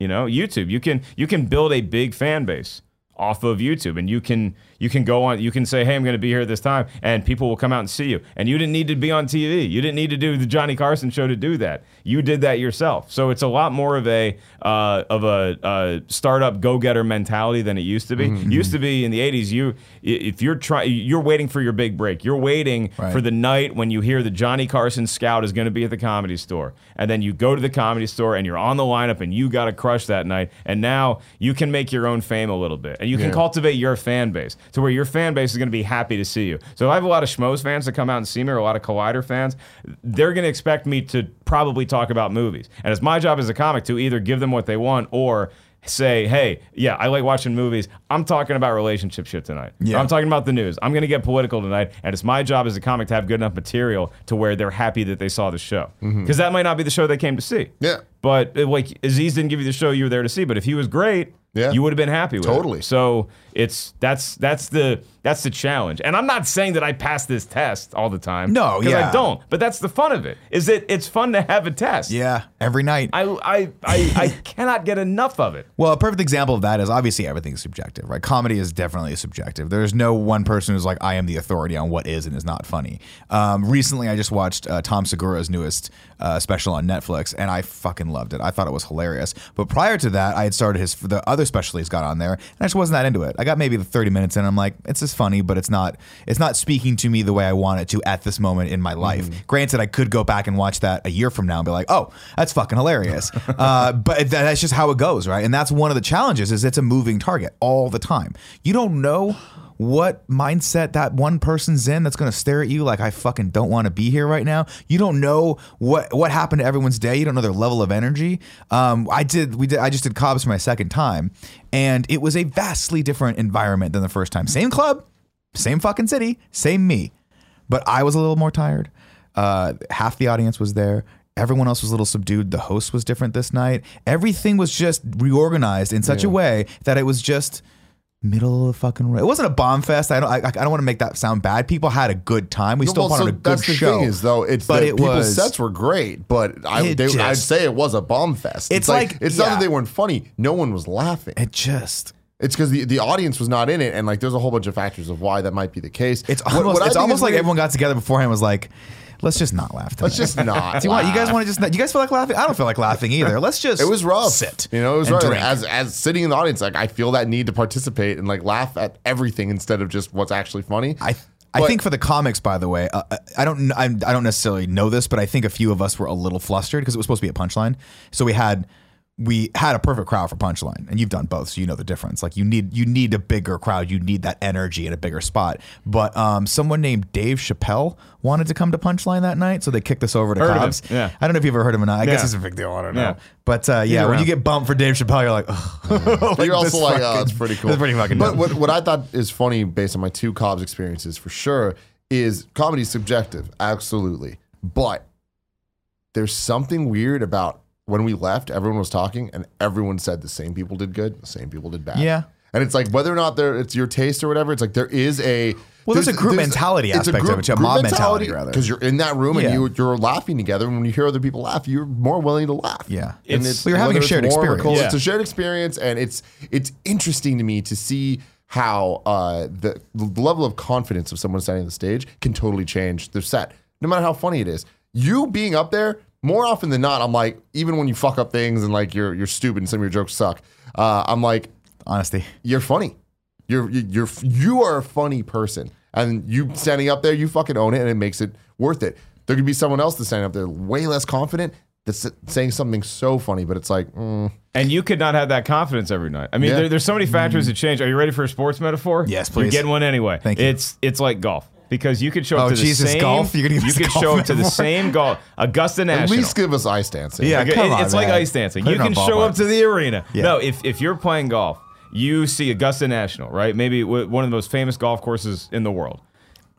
S3: You know, YouTube, you can you can build a big fan base off of YouTube, and you can you can go on. You can say, "Hey, I'm going to be here at this time," and people will come out and see you. And you didn't need to be on TV. You didn't need to do the Johnny Carson show to do that. You did that yourself. So it's a lot more of a uh, of a uh, startup go getter mentality than it used to be. Used to be in the '80s. You if you're trying, you're waiting for your big break. You're waiting
S1: Right.
S3: for the night when you hear the Johnny Carson Scout is going to be at the comedy store. And then you go to the comedy store and you're on the lineup and you got to crush that night. And now you can make your own fame a little bit. And you can
S2: Yeah.
S3: cultivate your fan base to where your fan base is going to be happy to see you. So I have a lot of Schmoes fans that come out and see me or a lot of Collider fans. They're going to expect me to probably talk about movies. And it's my job as a comic to either give them what they want or say, hey, yeah, I like watching movies. I'm talking about relationship shit tonight.
S1: Yeah.
S3: I'm talking about the news. I'm going to get political tonight, and it's my job as a comic to have good enough material to where they're happy that they saw the show. Mm-hmm. Because that might not be the show they came to see.
S2: Yeah.
S3: But like Aziz didn't give you the show you were there to see, but if he was great,
S2: Yeah.
S3: you would have been happy with
S2: Totally.
S3: it. So it's that's that's the that's the challenge. And I'm not saying that I pass this test all the time.
S1: No,
S3: 'cause I don't. But that's the fun of it. Is that it's fun to have a test.
S1: Yeah, every night.
S3: I I I, I <laughs> cannot get enough of it.
S1: Well, a perfect example of that is obviously everything's subjective, right? Comedy is definitely subjective. There's no one person who's like, I am the authority on what is and is not funny. Um, recently, I just watched uh, Tom Segura's newest uh, special on Netflix, and I fucking loved it. I thought it was hilarious. But prior to that, I had started his the other special he's got on there, and I just wasn't that into it. I got maybe the 30 minutes in, and I'm like, it's just funny, but it's not it's not speaking to me the way I want it to at this moment in my life. Granted, I could go back and watch that a year from now and be like, oh, that's fucking hilarious. <laughs> uh, but that's just how it goes, right? And that's one of the challenges is it's a moving target all the time. You don't know what mindset that one person's in that's going to stare at you like I fucking don't want to be here right now. You don't know what what happened to everyone's day. You don't know their level of energy. Um, I did we did I just did Cobb's for my second time, and it was a vastly different environment than the first time. Same club, same fucking city, same me, but I was a little more tired. Uh, half the audience was there. Everyone else was a little subdued. The host was different this night. Everything was just reorganized in such a way that it was just middle of the fucking road. It wasn't a bomb fest. I don't. I, I don't want to make that sound bad. People had a good time. We still
S2: well,
S1: put on
S2: so
S1: a good
S2: that's the
S1: show.
S2: thing is though, it's
S1: but
S2: that
S1: it
S2: people's
S1: was
S2: sets were great, but I they, I'd say it was a bomb fest.
S1: It's like-
S2: it's not that they weren't funny. No one was laughing.
S1: It just.
S2: It's because the, the audience was not in it, and like there's a whole bunch of factors of why that might be the case.
S1: It's almost.
S2: what I
S1: it's almost like
S2: weird-
S1: everyone got together beforehand. and Was like, let's just not laugh. Tonight.
S2: Let's just not. <laughs>
S1: Do you want? You guys want to just? You guys feel like laughing? I don't feel like laughing either. Let's just.
S2: It was rough.
S1: Sit.
S2: You know, it was rough.
S1: drink.
S2: As as sitting in the audience, like I feel that need to participate and like laugh at everything instead of just what's actually funny.
S1: I I
S2: But-
S1: think for the comics, by the way, uh, I don't I, I don't necessarily know this, but I think a few of us were a little flustered because it was supposed to be a punchline. So we had we had a perfect crowd for punchline, and you've done both, so you know the difference. Like you need you need a bigger crowd, you need that energy in a bigger spot. But um, someone named Dave Chappelle wanted to come to punchline that night, so they kicked us over to
S3: Heard
S1: Cobb's.
S3: yeah.
S1: I don't know if you've ever heard of him or not. I guess it's a big deal. I don't know.
S3: Yeah.
S1: But uh, yeah, when you get bumped for Dave Chappelle, you're like, oh. <laughs>
S2: You're also like,
S1: fucking-
S2: oh, it's pretty cool.
S1: It's pretty fucking.
S2: But what, what I thought is funny based on my two Cobb's experiences for sure is comedy subjective, absolutely. But there's something weird about when we left, everyone was talking and everyone said the same people did good, the same people did bad.
S1: Yeah.
S2: And it's like whether or not they're, it's your taste or whatever, it's like there is a
S1: Well, there's a group mentality aspect of it, a mob mentality, rather.
S2: Because you're in that room
S1: Yeah.
S2: and you, you're laughing together. And when you hear other people laugh, you're more willing to laugh.
S1: Yeah.
S2: And
S3: It's-
S1: Well, you're having a
S2: whether it's
S1: shared experience.
S2: cold,
S3: Yeah.
S2: It's a shared experience, and it's it's interesting to me to see how uh, the, the level of confidence of someone standing on the stage can totally change their set, no matter how funny it is. You being up there, more often than not, I'm like, even when you fuck up things and like you're you're stupid and some of your jokes suck, uh, I'm like,
S1: Honesty.
S2: you're funny. You're you're you are a funny person, and you standing up there, you fucking own it, and it makes it worth it. There could be someone else that's standing up there way less confident that's saying something so funny, but it's like, mm,
S3: And you could not have that confidence every night. I mean,
S2: Yeah.
S3: there, there's so many factors that change. Are you ready for a sports metaphor?
S1: Yes,
S3: You're
S1: please.
S3: getting one anyway.
S1: Thank you.
S3: It's it's like golf because you could show up
S1: Oh,
S3: to the
S1: Jesus,
S3: same
S1: golf? You're gonna give
S3: you could <laughs> show up to the same golf Augusta National.
S2: at least give us ice dancing.
S1: Yeah,
S3: it-
S1: on,
S3: it's like ice dancing.
S1: Put
S3: You can show up to the arena.
S1: Yeah.
S3: No, if, if you're playing golf, you see Augusta National, right? Maybe one of the most famous golf courses in the world.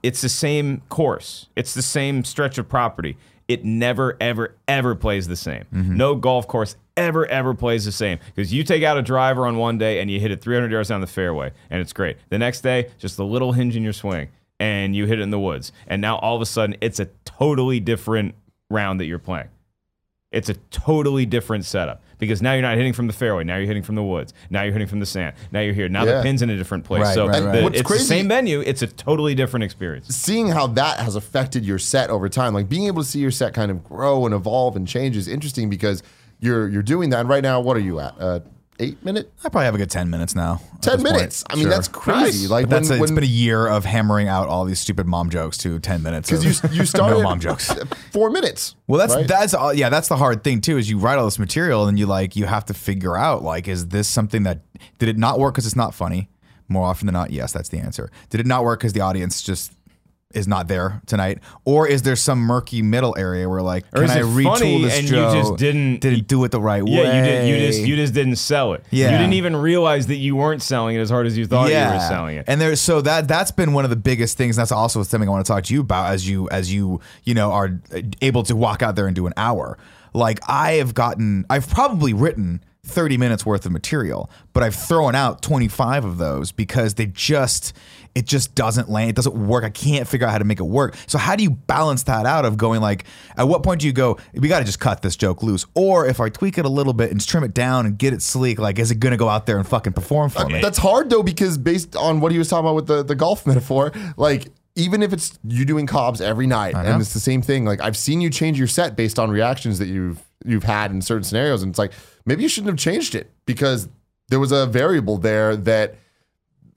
S3: It's the same course. It's the same stretch of property. It never, ever, ever plays the same.
S1: Mm-hmm.
S3: No golf course ever, ever plays the same because you take out a driver on one day and you hit it 300 yards down the fairway and it's great. The next day, just a little hinge in your swing. And you hit it in the woods, and now all of a sudden it's a totally different round that you're playing. It's a totally different setup because now you're not hitting from the fairway. Now you're hitting from the woods. Now you're hitting from the sand. Now you're here. Now
S2: Yeah.
S3: the pin's in a different place.
S1: Right,
S3: so
S1: right,
S3: the-
S1: right.
S2: What's
S3: it's
S2: crazy-
S3: the same venue. It's a totally different experience.
S2: seeing how that has affected your set over time, like being able to see your set kind of grow and evolve and change is interesting because you're you're doing that. And right now, what are you at? Uh, eight minute,
S1: I probably have a good ten minutes now.
S2: ten
S1: this point.
S2: minutes. I mean,
S1: Sure.
S2: that's crazy.
S3: Nice.
S2: Like
S1: But that's
S2: when,
S1: it's
S2: when
S1: been a year of hammering out all these stupid mom jokes to ten minutes.
S2: because you you <laughs> started
S1: no mom jokes. <laughs>
S2: four minutes.
S1: Well, that's
S2: right?
S1: that's all, yeah, that's the hard thing too. Is you write all this material and you like you have to figure out like is this something that did it not work because it's not funny? More often than not, yes, that's the answer. Did it not work because the audience just is not there tonight, or is there some murky middle area where like
S3: Or
S1: can
S3: is
S1: I
S3: it
S1: retool
S3: funny
S1: this
S3: and you just didn't-
S1: didn't do it the right way?
S3: Yeah, you did. You just you just didn't sell it.
S1: Yeah.
S3: you didn't even realize that you weren't selling it as hard as you thought you were selling it.
S1: And there's so that that's been one of the biggest things. That's also something I want to talk to you about as you as you you know are uh, able to walk out there and do an hour. Like I have gotten, I've probably written 30 minutes worth of material, but I've thrown out 25 of those because they just it just doesn't land. It doesn't work. I can't figure out how to make it work. So how do you balance that out of going like at what point do you go we got to just cut this joke loose or if I tweak it a little bit and trim it down and get it sleek like is it going to go out there and fucking perform for uh, me?
S2: That's hard though because based on what he was talking about with the, the golf <laughs> metaphor, like even if it's you doing Cobb's every night and it's the same thing, like I've seen you change your set based on reactions that you've you've had in certain scenarios, and it's like maybe you shouldn't have changed it because there was a variable there that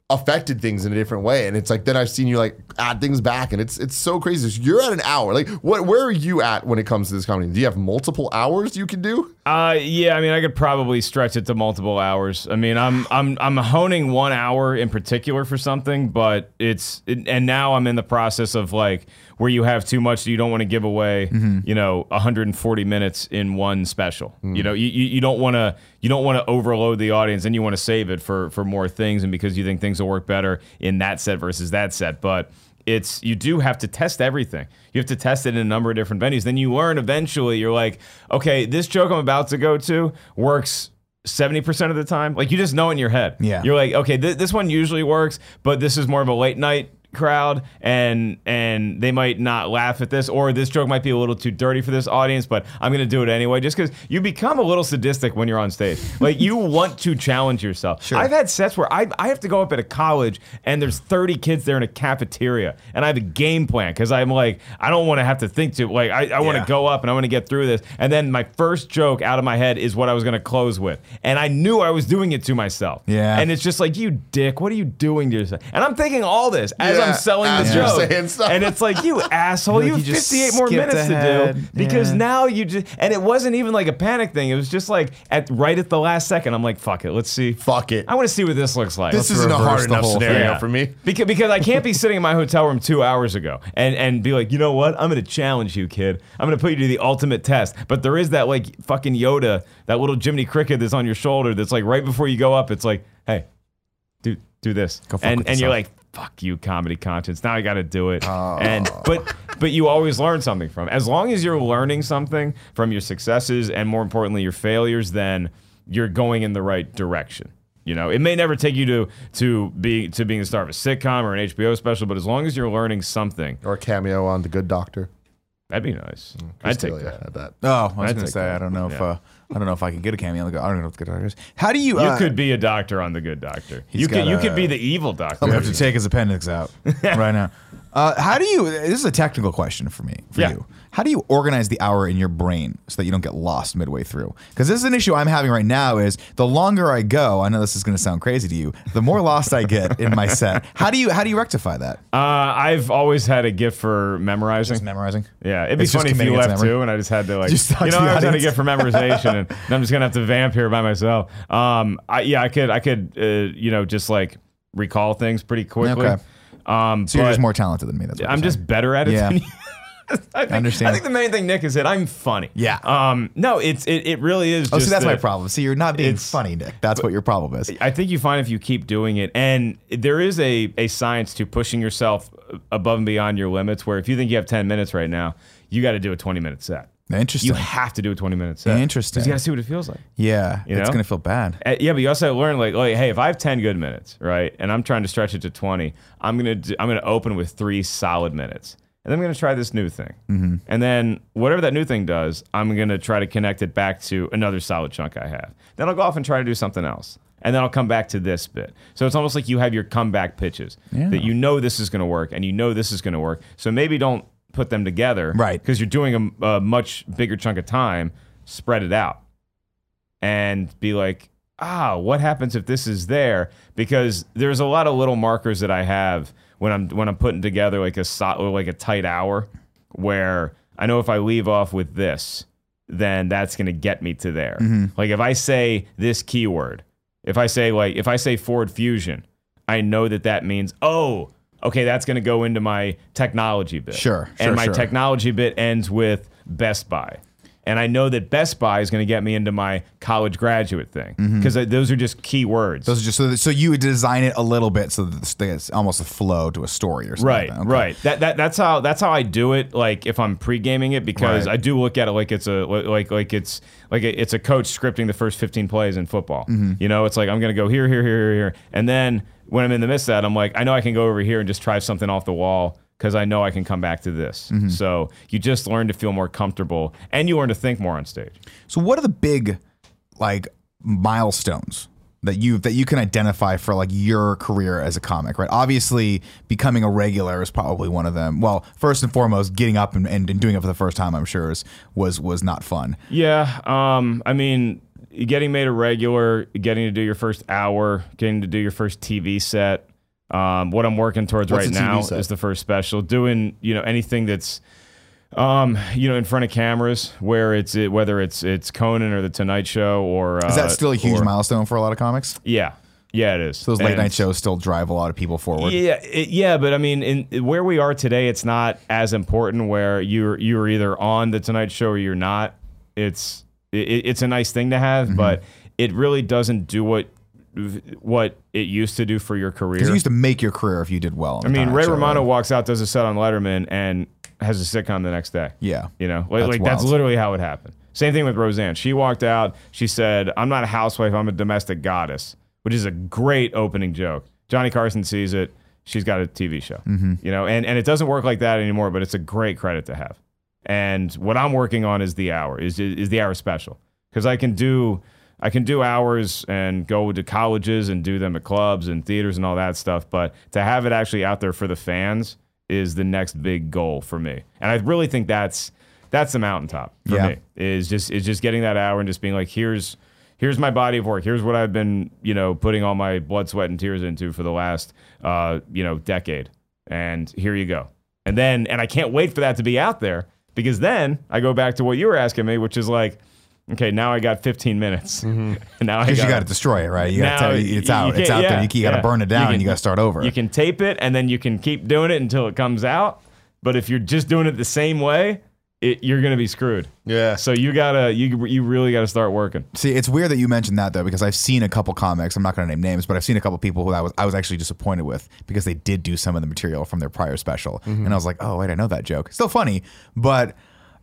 S2: affected things in a different way. And it's like then I've seen you like add things back, and it's it's so crazy. You're at an hour. Like what where are you at when it comes to this comedy? Do you have multiple hours you can do?
S3: Uh, yeah, I mean, I could probably stretch it to multiple hours. I mean, I'm I'm I'm honing one hour in particular for something, but it's it, and now I'm in the process of like where you have too much, you don't want to give away, you know, 140 minutes in one special. You know, you you, you don't want to you don't want to overload the audience, and you want to save it for for more things, and because you think things will work better in that set versus that set, but it's you do have to test everything. You have to test it in a number of different venues. Then you learn eventually. You're like, okay, this joke I'm about to go to works. 70% of the time like you just know in your head
S1: Yeah.
S3: you're like okay th- this one usually works but this is more of a late night crowd and and they might not laugh at this or this joke might be a little too dirty for this audience but i'm gonna do it anyway just because you become a little sadistic when you're on stage <laughs> like you want to challenge yourself
S1: Sure.
S3: i've had sets where I, I have to go up at a college and there's 30 kids there in a cafeteria and i have a game plan because i'm like i don't want to have to think to like i, I want to
S1: Yeah.
S3: go up and i want to get through this and then my first joke out of my head is what i was going to close with and i knew i was doing it to myself
S1: Yeah.
S3: and it's just like you dick what are you doing to yourself and i'm thinking all this as
S2: Yeah,
S3: i'm selling the
S2: you're
S3: joke
S2: saying stuff.
S3: and it's like you <laughs> asshole you
S1: you
S3: have 58 more
S1: skipped
S3: minutes to do because
S1: Yeah.
S3: now you just and it wasn't even like a panic thing it was just like at right at the last second i'm like fuck it let's see
S2: Fuck it.
S3: i want to see what this looks like
S2: This
S1: Let's
S2: isn't a hard enough scenario
S3: Yeah.
S2: for me.
S3: Because, because I can't be sitting in my hotel room two hours ago and, and be like, you know what? I'm going to challenge you, kid. I'm going to put you to the ultimate test. But there is that like fucking Yoda, that little Jiminy Cricket that's on your shoulder that's like right before you go up, it's like, hey, do do this.
S1: Go fuck
S3: and
S1: with
S3: and you're like, fuck you, comedy conscience. Now I got to do it.
S1: Oh.
S3: And but but you always learn something from. it. As long as you're learning something from your successes and more importantly your failures, then you're going in the right direction. You know, it may never take you to to be to being the star of a sitcom or an HBO special, but as long as you're learning something,
S2: Or a cameo on The Good Doctor.
S3: that'd be nice. I'd take
S2: Still,
S3: that.
S2: that.
S1: Oh, I was
S3: I'd
S1: gonna say
S3: that.
S1: I don't know if uh, I don't know if I can get a cameo. I don't know if the good doctor is. How do you?
S3: You
S1: uh,
S3: could be a doctor on the Good Doctor. You could you could be the evil doctor.
S1: I'm gonna have to take his appendix out <laughs> right now. Uh, how do you? This is a technical question for me. For
S3: Yeah.
S1: you, how do you organize the hour in your brain so that you don't get lost midway through? Because this is an issue I'm having right now. Is the longer I go, I know this is going to sound crazy to you. The more lost I get in my set. How do you? How do you rectify that?
S3: Uh, I've always had a gift for memorizing.
S1: Just memorizing.
S3: Yeah, it'd be
S1: It's
S3: funny if you left
S1: memory.
S3: too, and I just had to like,
S1: Just
S3: you know, I was to
S1: audience.
S3: get for memorization, and, and <laughs> I'm just gonna have to vamp here by myself. Um, I, yeah, I could, I could, uh, you know, just like recall things pretty quickly.
S1: Okay.
S3: Um,
S1: So you're just more talented than me. That's what
S3: I'm just better at it.
S1: Yeah.
S3: Than <laughs> you. I, think,
S1: understand.
S3: I think the main thing Nick is said, I'm funny.
S1: Yeah.
S3: Um, no, it's it, it really is.
S1: Oh, see, that's my problem. See, you're not being funny, Nick. That's what your problem is.
S3: I think you find if you keep doing it, and there is a, a science to pushing yourself above and beyond your limits. Where if you think you have ten minutes right now, you got to do a twenty minute set.
S1: Interesting.
S3: You have to do a 20 minute set.
S1: Interesting.
S3: Because you got to see what it feels like.
S1: yeah,
S3: You
S1: it's gonna feel bad.
S3: Uh, yeah, but you also learn like, like, hey, if I have ten good minutes, right, and I'm trying to stretch it to twenty, I'm gonna I'm gonna open with three solid minutes, and then I'm gonna try this new thing, mm-hmm. and then whatever that new thing does, I'm gonna try to connect it back to another solid chunk I have. Then I'll go off and try to do something else, and then I'll come back to this bit. So it's almost like you have your comeback pitches
S1: Yeah.
S3: that you know this is gonna work, and you know this is gonna work. So maybe don't put them together,
S1: Right.
S3: Because you're doing a, a much bigger chunk of time. Spread it out and be like, ah, what happens if this is there? Because there's a lot of little markers that I have when I'm when I'm putting together like a so- like a tight hour, where I know if I leave off with this, then that's gonna get me to there. Like if I say this keyword, if I say like if I say Ford Fusion, I know that that means oh. Okay, that's going to go into my technology bit.
S1: Sure,
S3: and
S1: sure,
S3: my
S1: sure.
S3: technology bit ends with Best Buy. And I know that Best Buy is going to get me into my college graduate thing because those are just key words.
S1: Mm-hmm. Those are just so, that, so you would design it a little bit so that it's- almost a flow to a story or something.
S3: right,
S1: like. Okay.
S3: right. That, that that's how that's how I do it. Like if I'm pre gaming it, because
S1: Right.
S3: I do look at it like it's a like like it's like it's a coach scripting the first 15 plays in football.
S1: Mm-hmm.
S3: You know, it's like I'm going to go here, here, here, here, here, and then when I'm in the midst of that, I'm like, I know I can go over here and just try something off the wall because I know I can come back to this.
S1: Mm-hmm.
S3: So you just learn to feel more comfortable and you learn to think more on stage.
S1: So what are the big like milestones that you that you can identify for like your career as a comic, right? Obviously, becoming a regular is probably one of them. Well, first and foremost, getting up and, and, and doing it for the first time, I'm sure, is, was was not fun.
S3: Yeah, um, I mean, getting made a regular, getting to do your first hour, getting to do your first TV set. Um, what I'm working towards
S2: What's
S3: right now
S2: set?
S3: is the first special. Doing you know anything that's um, you know in front of cameras, where it's it, whether it's it's Conan or the Tonight Show or uh,
S1: Is that still a huge
S3: or-
S1: milestone for a lot of comics?
S3: Yeah, yeah, it is.
S1: Those late
S3: And-
S1: night shows still drive a lot of people forward.
S3: yeah, it, yeah, but I mean, in where we are today, it's not as important. Where you're you're either on the Tonight Show or you're not. It's it, it's a nice thing to have,
S1: Mm-hmm.
S3: but it really doesn't do what what it used to do for your career.
S1: Because you used to make your career if you did well.
S3: I mean, Ray
S1: Show,
S3: Romano
S1: right?
S3: walks out, does a set on Letterman, and has a sitcom the next day.
S1: Yeah.
S3: You know, like
S1: That's
S3: like that's literally how it happened. Same thing with Roseanne. She walked out. She said, "I'm not a housewife. I'm a domestic goddess," which is a great opening joke. Johnny Carson sees it. She's got a TV show.
S1: Mm-hmm.
S3: You know, and and it doesn't work like that anymore. But it's a great credit to have. And what I'm working on is the hour is is the hour special because I can do I can do hours and go to colleges and do them at clubs and theaters and all that stuff. But to have it actually out there for the fans is the next big goal for me. And I really think that's that's the mountaintop for
S1: Yeah.
S3: me. Is just is just getting that hour and just being like, here's here's my body of work. Here's what I've been, you know, putting all my blood, sweat, and tears into for the last uh, you know, decade. And here you go. And then and I can't wait for that to be out there because then I go back to what you were asking me, which is like, okay, now I got 15 minutes. Mm-hmm. and <laughs> now I
S1: Because you
S3: got
S1: to destroy it, right? You got to it's
S3: you
S1: out. It's
S3: can't-
S1: out there.
S3: yeah,
S1: You, got to
S3: yeah.
S1: burn it down
S3: You
S1: and you got to start over.
S3: You can tape it and then you can keep doing it until it comes out. But if you're just doing it the same way, it, you're gonna be screwed.
S2: Yeah.
S3: So you gotta you you really gotta start working.
S1: See, it's weird that you mentioned that though, because I've seen a couple comics. I'm not going to name names, but I've seen a couple people who I was I was actually disappointed with because they did do some of the material from their prior special, mm-hmm. and I was like, oh wait, I know that joke. Still funny, but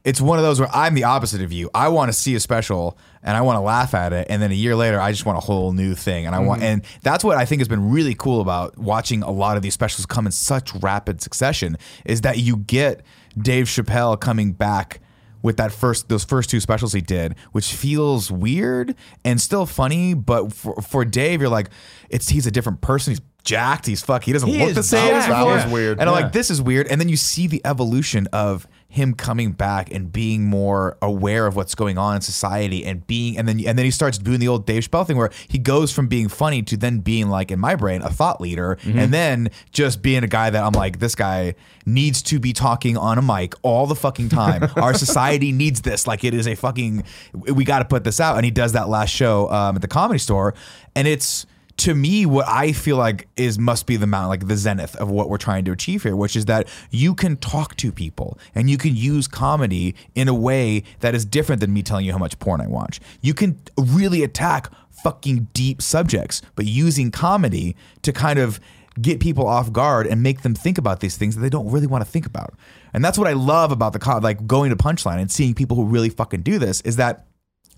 S1: it's one of those where I'm the opposite of you. I want to see a special and I want to laugh at it, and then a year later, I just want a whole new thing, and I want, mm-hmm. and that's what I think has been really cool about watching a lot of these specials come in such rapid succession is that you get Dave Chappelle coming back with that first those first two specials he did, which feels weird and still funny, but for, for Dave, you're like, it's he's a different person. He's jacked. He's fuck. He doesn't
S3: He
S1: look the same
S2: That was weird.
S1: And I'm like, this is weird. And then you see the evolution of him coming back and being more aware of what's going on in society and being and then and then he starts doing the old Dave Chappelle thing where he goes from being funny to then being like in my brain a thought leader and then just being a guy that I'm like this guy needs to be talking on a mic all the fucking time. <laughs> Our society needs this. Like it is a fucking we got to put this out. And he does that last show um, at the comedy store. And it's to me what i feel like is must be the mountain like the zenith of what we're trying to achieve here which is that you can talk to people and you can use comedy in a way that is different than me telling you how much porn i watch you can really attack fucking deep subjects but using comedy to kind of get people off guard and make them think about these things that they don't really want to think about. And that's what I love about the like going to Punchline and seeing people who really fucking do this is that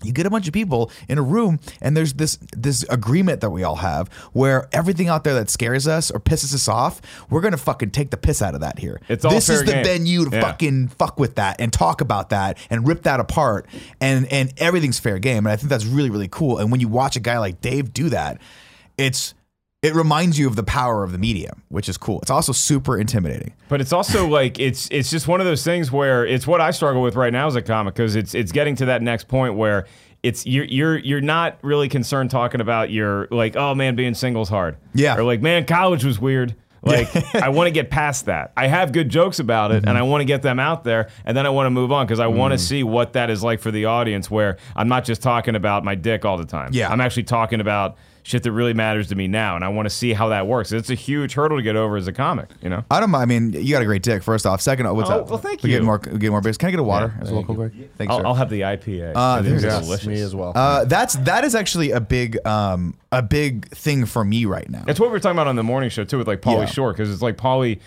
S1: you get a bunch of people in a room and there's this this agreement that we all have where everything out there that scares us or pisses us off we're gonna fucking take the piss out of that here
S3: It's all
S1: this is the
S3: game.
S1: venue to
S3: Yeah.
S1: fucking fuck with that and talk about that and rip that apart and and everything's fair game and i think that's really really cool and when you watch a guy like dave do that it's it reminds you of the power of the medium which is cool it's also super intimidating
S3: But it's also <laughs> like it's it's just one of those things where it's what I struggle with right now as a comic because it's it's getting to that next point where it's you're you're you're not really concerned talking about your like oh man being singles hard
S1: Yeah.
S3: or like man college was weird like <laughs> I want to get past that I have good jokes about it
S1: Mm-hmm.
S3: and I want to get them out there and then I want to move on because I want
S1: Mm.
S3: to see what that is like for the audience where I'm not just talking about my dick all the time
S1: Yeah.
S3: I'm actually talking about shit that really matters to me now and I want to see how that works it's a huge hurdle to get over as a comic you know
S1: I don't mind. I mean, you got a great dick. First off, second, what's
S3: Oh,
S1: up?
S3: well, thank
S1: we
S3: you.
S1: Get more, we get more beers. Can I get a water as well, quick? Thanks,
S3: I'll. I'll have the IPA.
S1: Uh,
S3: I think it's
S1: there's-
S3: delicious.
S2: me as well.
S1: Uh, that's that is actually a big um a big thing for me right now.
S3: It's what we were talking about on the morning show too with like Pauly
S1: Yeah.
S3: Shore because it's like Pauly.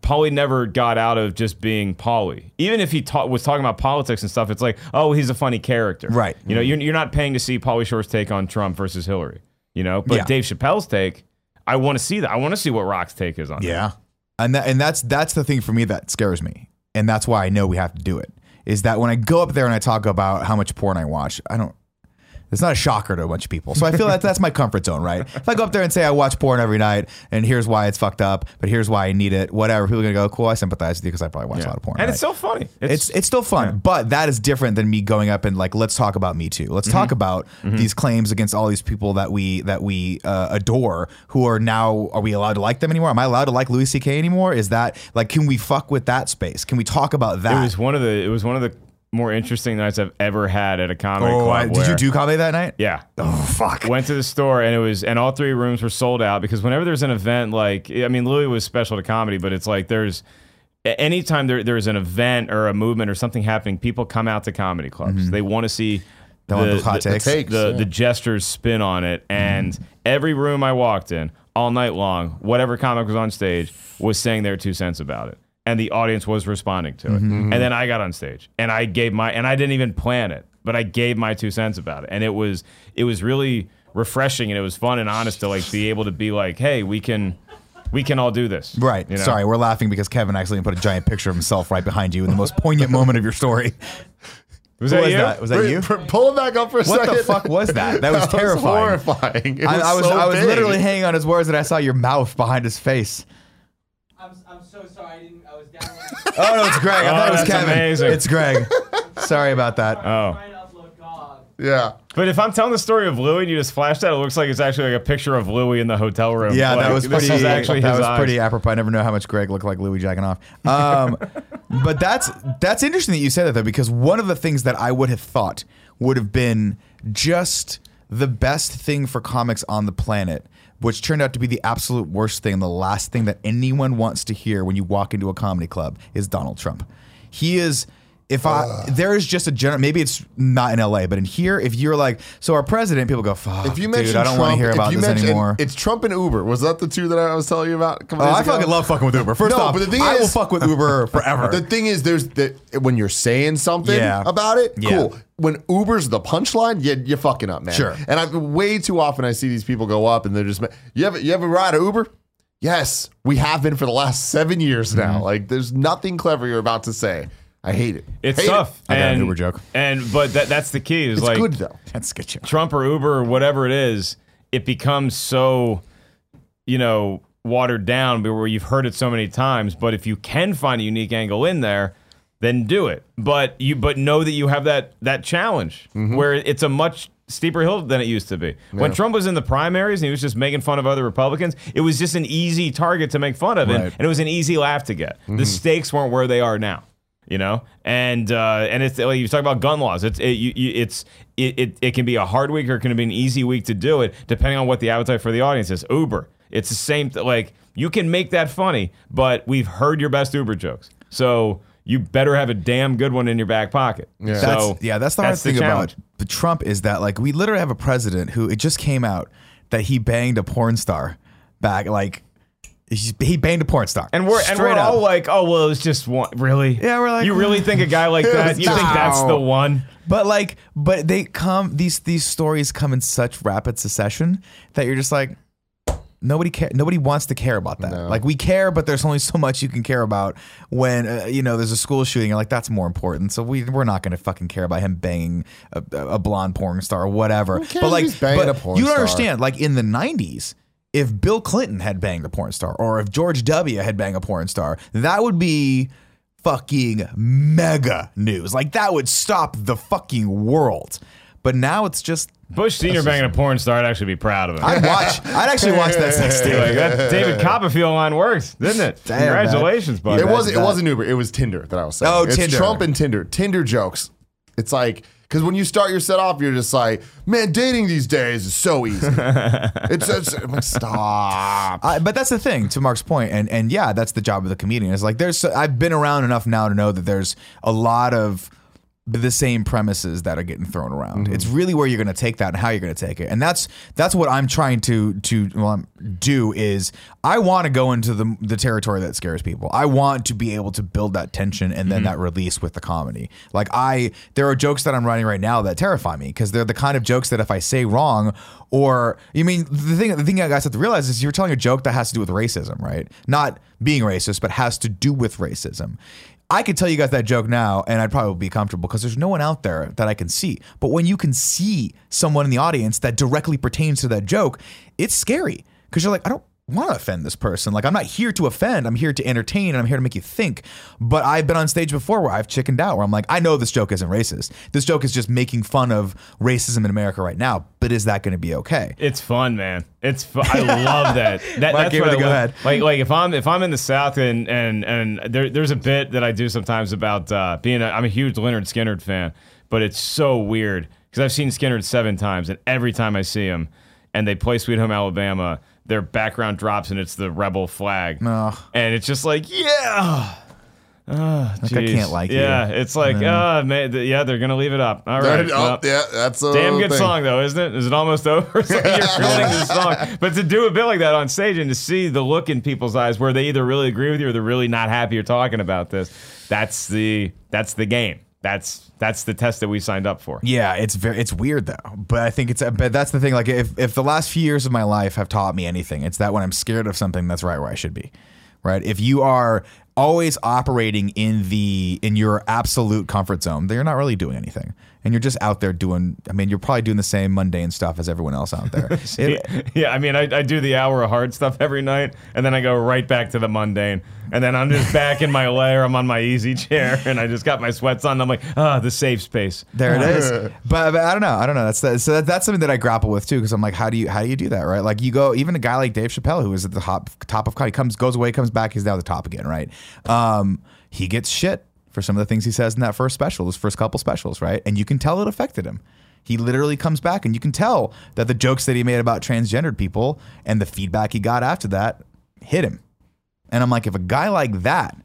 S3: Pauly never got out of just being Pauly. Even if he ta- was talking about politics and stuff, it's like, oh, he's a funny character,
S1: Right.
S3: You know, you're, you're not paying to see Pauly Shore's take on Trump versus Hillary, you know. But
S1: Yeah.
S3: Dave Chappelle's take, I want to see that. I want to see what Rock's take is on.
S1: Yeah, and that and that's that's the thing for me that scares me, and that's why I know we have to do it. Is that when I go up there and I talk about how much porn I watch, I don't. It's not a shocker to a bunch of people. So I feel that that's my comfort zone, right? If I go up there and say I watch porn every night and here's why it's fucked up, but here's why I need it, whatever, people are gonna go, cool, I sympathize with you because I probably watch a lot of porn.
S3: and
S1: right?
S3: it's still funny.
S1: It's it's still fun, but that is different than me going up and like let's talk about Me Too. Let's talk
S3: Mm-hmm.
S1: about these claims against all these people that we that we uh, adore who are now are we allowed to like them anymore? Am I allowed to like Louis C.K. anymore? Is that like can we fuck with that space? Can we talk about that?
S3: it was one of the it was one of the more interesting nights I've ever had at a comedy
S1: oh,
S3: club.
S1: I- did you do comedy that night?
S3: Yeah.
S1: Oh fuck.
S3: went to the store and it was and all three rooms were sold out because whenever there's an event like I mean Louis was special to comedy but it's like there's anytime there, there's an event or a movement or something happening people come out to comedy clubs mm-hmm. they want to see
S1: They want those hot
S3: the,
S1: takes.
S2: takes,
S3: the,
S2: yeah.
S3: the jesters spin on it mm-hmm. and every room I walked in all night long whatever comic was on stage was saying their two cents about it and the audience was responding to it mm-hmm. Mm-hmm. and then I got on stage and I gave my and I didn't even plan it but I gave my two cents about it and it was it was really refreshing and it was fun and honest to like be able to be like hey we can we can all do this
S1: Right.
S3: you know?
S1: Sorry, we're laughing because Kevin accidentally put a giant picture of himself right behind you in the most poignant moment of your story.
S3: was that
S1: was
S3: you
S1: that? Was that you?
S2: Pull it back up for a
S1: What
S2: second.
S1: the fuck was that? <laughs> That was terrifying.
S2: horrifying. It
S1: I, I was
S2: so
S1: I was
S2: big.
S1: literally hanging on his words and I saw your mouth behind his face.
S5: I'm, I'm so sorry. I didn't. I was down. <laughs>
S1: Oh no, it's Greg. I
S3: Oh,
S1: thought it was
S3: that's
S1: Kevin.
S3: amazing.
S1: It's Greg. Sorry about that.
S3: oh
S5: trying to upload God.
S2: Yeah.
S3: but if I'm telling the story of Louis and you just flash that, it looks like it's actually like a picture of Louis in the hotel room.
S1: Yeah, that was pretty.
S3: This is actually
S1: that
S3: his
S1: was
S3: eyes.
S1: pretty apropos. I never know how much Greg looked like Louis jacking off. Um, <laughs> but that's that's interesting that you said that though, because one of the things that I would have thought would have been just the best thing for comics on the planet, which turned out to be the absolute worst thing, the last thing that anyone wants to hear when you walk into a comedy club is Donald Trump. He is. If I there is just a general, maybe it's not in LA, but in here, if you're like, so our president, people go, fuck,
S2: If you
S1: dude, I don't
S2: Trump,
S1: want to hear
S2: if
S1: about
S2: you
S1: this
S2: mention-
S1: anymore.
S2: It's Trump and Uber. Was that the two that I was telling you about?
S1: Oh, I
S2: ago?
S1: fucking love fucking with Uber. First
S2: No,
S1: off,
S2: but the thing
S1: I will
S2: is-
S1: fuck with Uber <laughs> forever.
S2: The thing is, there's the when you're saying something
S1: Yeah.
S2: about it,
S1: Yeah.
S2: cool. When Uber's the punchline, you, you're fucking up, man.
S1: Sure.
S2: And I way too often I see these people go up and they're just, you ever you ever ride a Uber? Yes, we have been for the last seven years now.
S1: Mm-hmm.
S2: Like, there's nothing clever you're about to say. I hate it.
S3: It's
S2: Hate it.
S3: tough.
S1: I got an Uber joke.
S3: And but that that's the key. Is
S2: It's
S3: like
S2: good though.
S1: That's a good joke.
S3: Trump or Uber or whatever it is, it becomes so, you know, watered down where you've heard it so many times. But if you can find a unique angle in there, then do it. But you but know that you have that that challenge
S1: Mm-hmm.
S3: where it's a much steeper hill than it used to be. When Trump was in the primaries and he was just making fun of other Republicans, it was just an easy target to make fun of, and,
S1: Right.
S3: and it was an easy laugh to get. The stakes weren't where they are now. You know, and uh, and it's like you talk about gun laws. It's it, you, you, it's it, it it can be a hard week or it can be an easy week to do it, depending on what the appetite for the audience is. Uber, it's the same. Th- like you can make that funny, but we've heard your best Uber jokes, so you better have a damn good one in your back pocket.
S2: Yeah.
S3: So
S1: That's, yeah, that's the hard
S3: that's the
S1: thing
S3: challenge.
S1: about the Trump is that like we literally have a president who it just came out that he banged a porn star back like He's, he banged a porn star.
S3: And we're and we're
S1: up.
S3: all like, oh well, it was just one. Really?
S1: Yeah, we're like,
S3: you really think a guy like <laughs> that? You think that's the one?
S1: But like, but they come these these stories come in such rapid succession that you're just like nobody care nobody wants to care about that.
S2: No.
S1: Like we care, but there's only so much you can care about when uh, you know there's a school shooting. You're like that's more important. So we we're not going to fucking care about him banging a, a blonde porn star or whatever.
S2: cares
S1: but
S2: if
S1: like,
S2: he's banging
S1: but
S2: a porn
S1: you don't
S2: star?
S1: understand. Like in the '90s. If Bill Clinton had banged a porn star, or if George W. had banged a porn star, that would be fucking mega news. Like that would stop the fucking world. But now it's just
S3: Bush Senior banging a porn star, I'd actually be proud of him.
S1: I'd watch. I'd actually watch that sex <laughs> tape.
S3: like that David Copperfield line works, didn't it?
S1: Damn.
S3: Congratulations, buddy.
S2: It wasn't. It wasn't Uber. It was Tinder that I was saying.
S1: Oh,
S2: it's
S1: Tinder.
S2: Trump and Tinder. Tinder jokes. It's like because when you start your set off, you're just like, man, dating these days is so easy. <laughs> it's, it's I'm like, stop.
S1: I, but that's the thing to Mark's point, and and yeah, that's the job of the comedian. Is like there's I've been around enough now to know that there's a lot of the same premises that are getting thrown around. Mm-hmm. It's really where you're going to take that and how you're going to take it, and that's that's what I'm trying to to well, do is I want to go into the the territory that scares people. I want to be able to build that tension and then mm-hmm. that release with the comedy. Like I, there are jokes that I'm writing right now that terrify me because they're the kind of jokes that if I say wrong or you mean the thing the thing you guys have to realize is you're telling a joke that has to do with racism, right? Not being racist, but has to do with racism. I could tell you guys that joke now, and I'd probably be comfortable because there's no one out there that I can see. But when you can see someone in the audience that directly pertains to that joke, it's scary because you're like, I don't want to offend this person. Like, I'm not here to offend. I'm here to entertain, and I'm here to make you think. But I've been on stage before where I've chickened out, where I'm like, I know this joke isn't racist. This joke is just making fun of racism in America right now. But is that going to be okay?
S3: It's fun, man. It's fun. I love that. <laughs> that
S1: Mike,
S3: that's what I
S1: go
S3: love.
S1: ahead.
S3: Like, like if I'm if I'm in the South and and and there, there's a bit that I do sometimes about uh, being a, I'm a huge Lynyrd Skynyrd fan, but it's so weird because I've seen Skynyrd seven times, and every time I see him, and they play Sweet Home Alabama, their background drops and it's the rebel flag,
S1: Ugh.
S3: and it's just like yeah. Oh,
S1: Like, I can't like you.
S3: yeah, it's like, uh, man, th- yeah, they're gonna leave it up. All right,
S2: oh,
S3: well,
S2: yeah, that's a
S3: Damn good
S2: thing.
S3: song though, isn't it? Is it almost <laughs> over? It's like you're <laughs> ruining the song. But to do a bit like that on stage and to see the look in people's eyes where they either really agree with you or they're really not happy you're talking about this, that's the that's the game. That's that's the test that we signed up for.
S1: Yeah, it's very it's weird though. But I think it's but that's the thing. Like if if the last few years of my life have taught me anything, it's that when I'm scared of something, that's right where I should be. Right? If you are always operating in the in your absolute comfort zone, then you're not really doing anything. And you're just out there doing I mean, you're probably doing the same mundane stuff as everyone else out there. <laughs> It-
S3: yeah, I mean, I, I do the hour of hard stuff every night, and then I go right back to the mundane, and then I'm just back in my lair. I'm on my easy chair, <laughs> and I just got my sweats on. I'm like, ah, the safe space.
S1: There it <laughs> is. But, but I don't know. I don't know. That's that, so that, that's something that I grapple with too. Because I'm like, how do you how do you do that, right? Like you go even a guy like Dave Chappelle, who is at the top top of comedy, comes goes away, comes back, he's now the top again, right? Um, he gets shit for some of the things he says in that first special, those first couple specials, right? And you can tell it affected him. He literally comes back, and you can tell that the jokes that he made about transgendered people and the feedback he got after that hit him. And I'm like, if a guy like that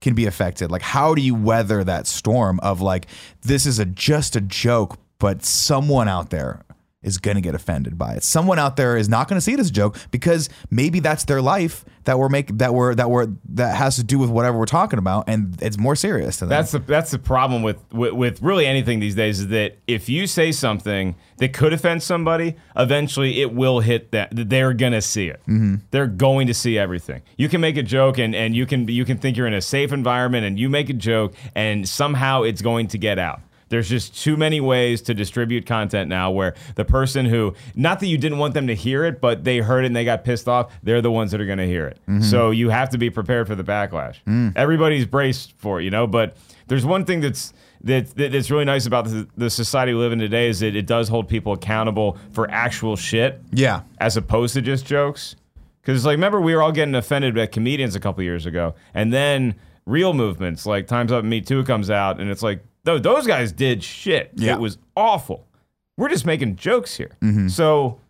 S1: can be affected, like how do you weather that storm of like this is a just a joke, but someone out there is going to get offended by it. Someone out there is not going to see it as a joke because maybe that's their life that we're making that we're that we're that has to do with whatever we're talking about, and it's more serious to them.
S3: That's the that's the problem with, with with really anything these days is that if you say something that could offend somebody, eventually it will hit that. They're gonna see it. Mm-hmm. They're going to see everything. You can make a joke and and you can you can think you're in a safe environment and you make a joke and somehow it's going to get out. There's just too many ways to distribute content now where the person who, not that you didn't want them to hear it, but they heard it and they got pissed off, they're the ones that are going to hear it. Mm-hmm. So you have to be prepared for the backlash. Mm. Everybody's braced for it, you know, but there's one thing that's. That, that- that's really nice about the, the society we live in today is that it does hold people accountable for actual shit
S1: yeah.
S3: as opposed to just jokes. Because it's like, remember, we were all getting offended at comedians a couple years ago, and then real movements like Times Up and Me Too comes out, and it's like, "Tho- those guys did shit.
S1: Yeah.
S3: It was awful. We're just making jokes here. So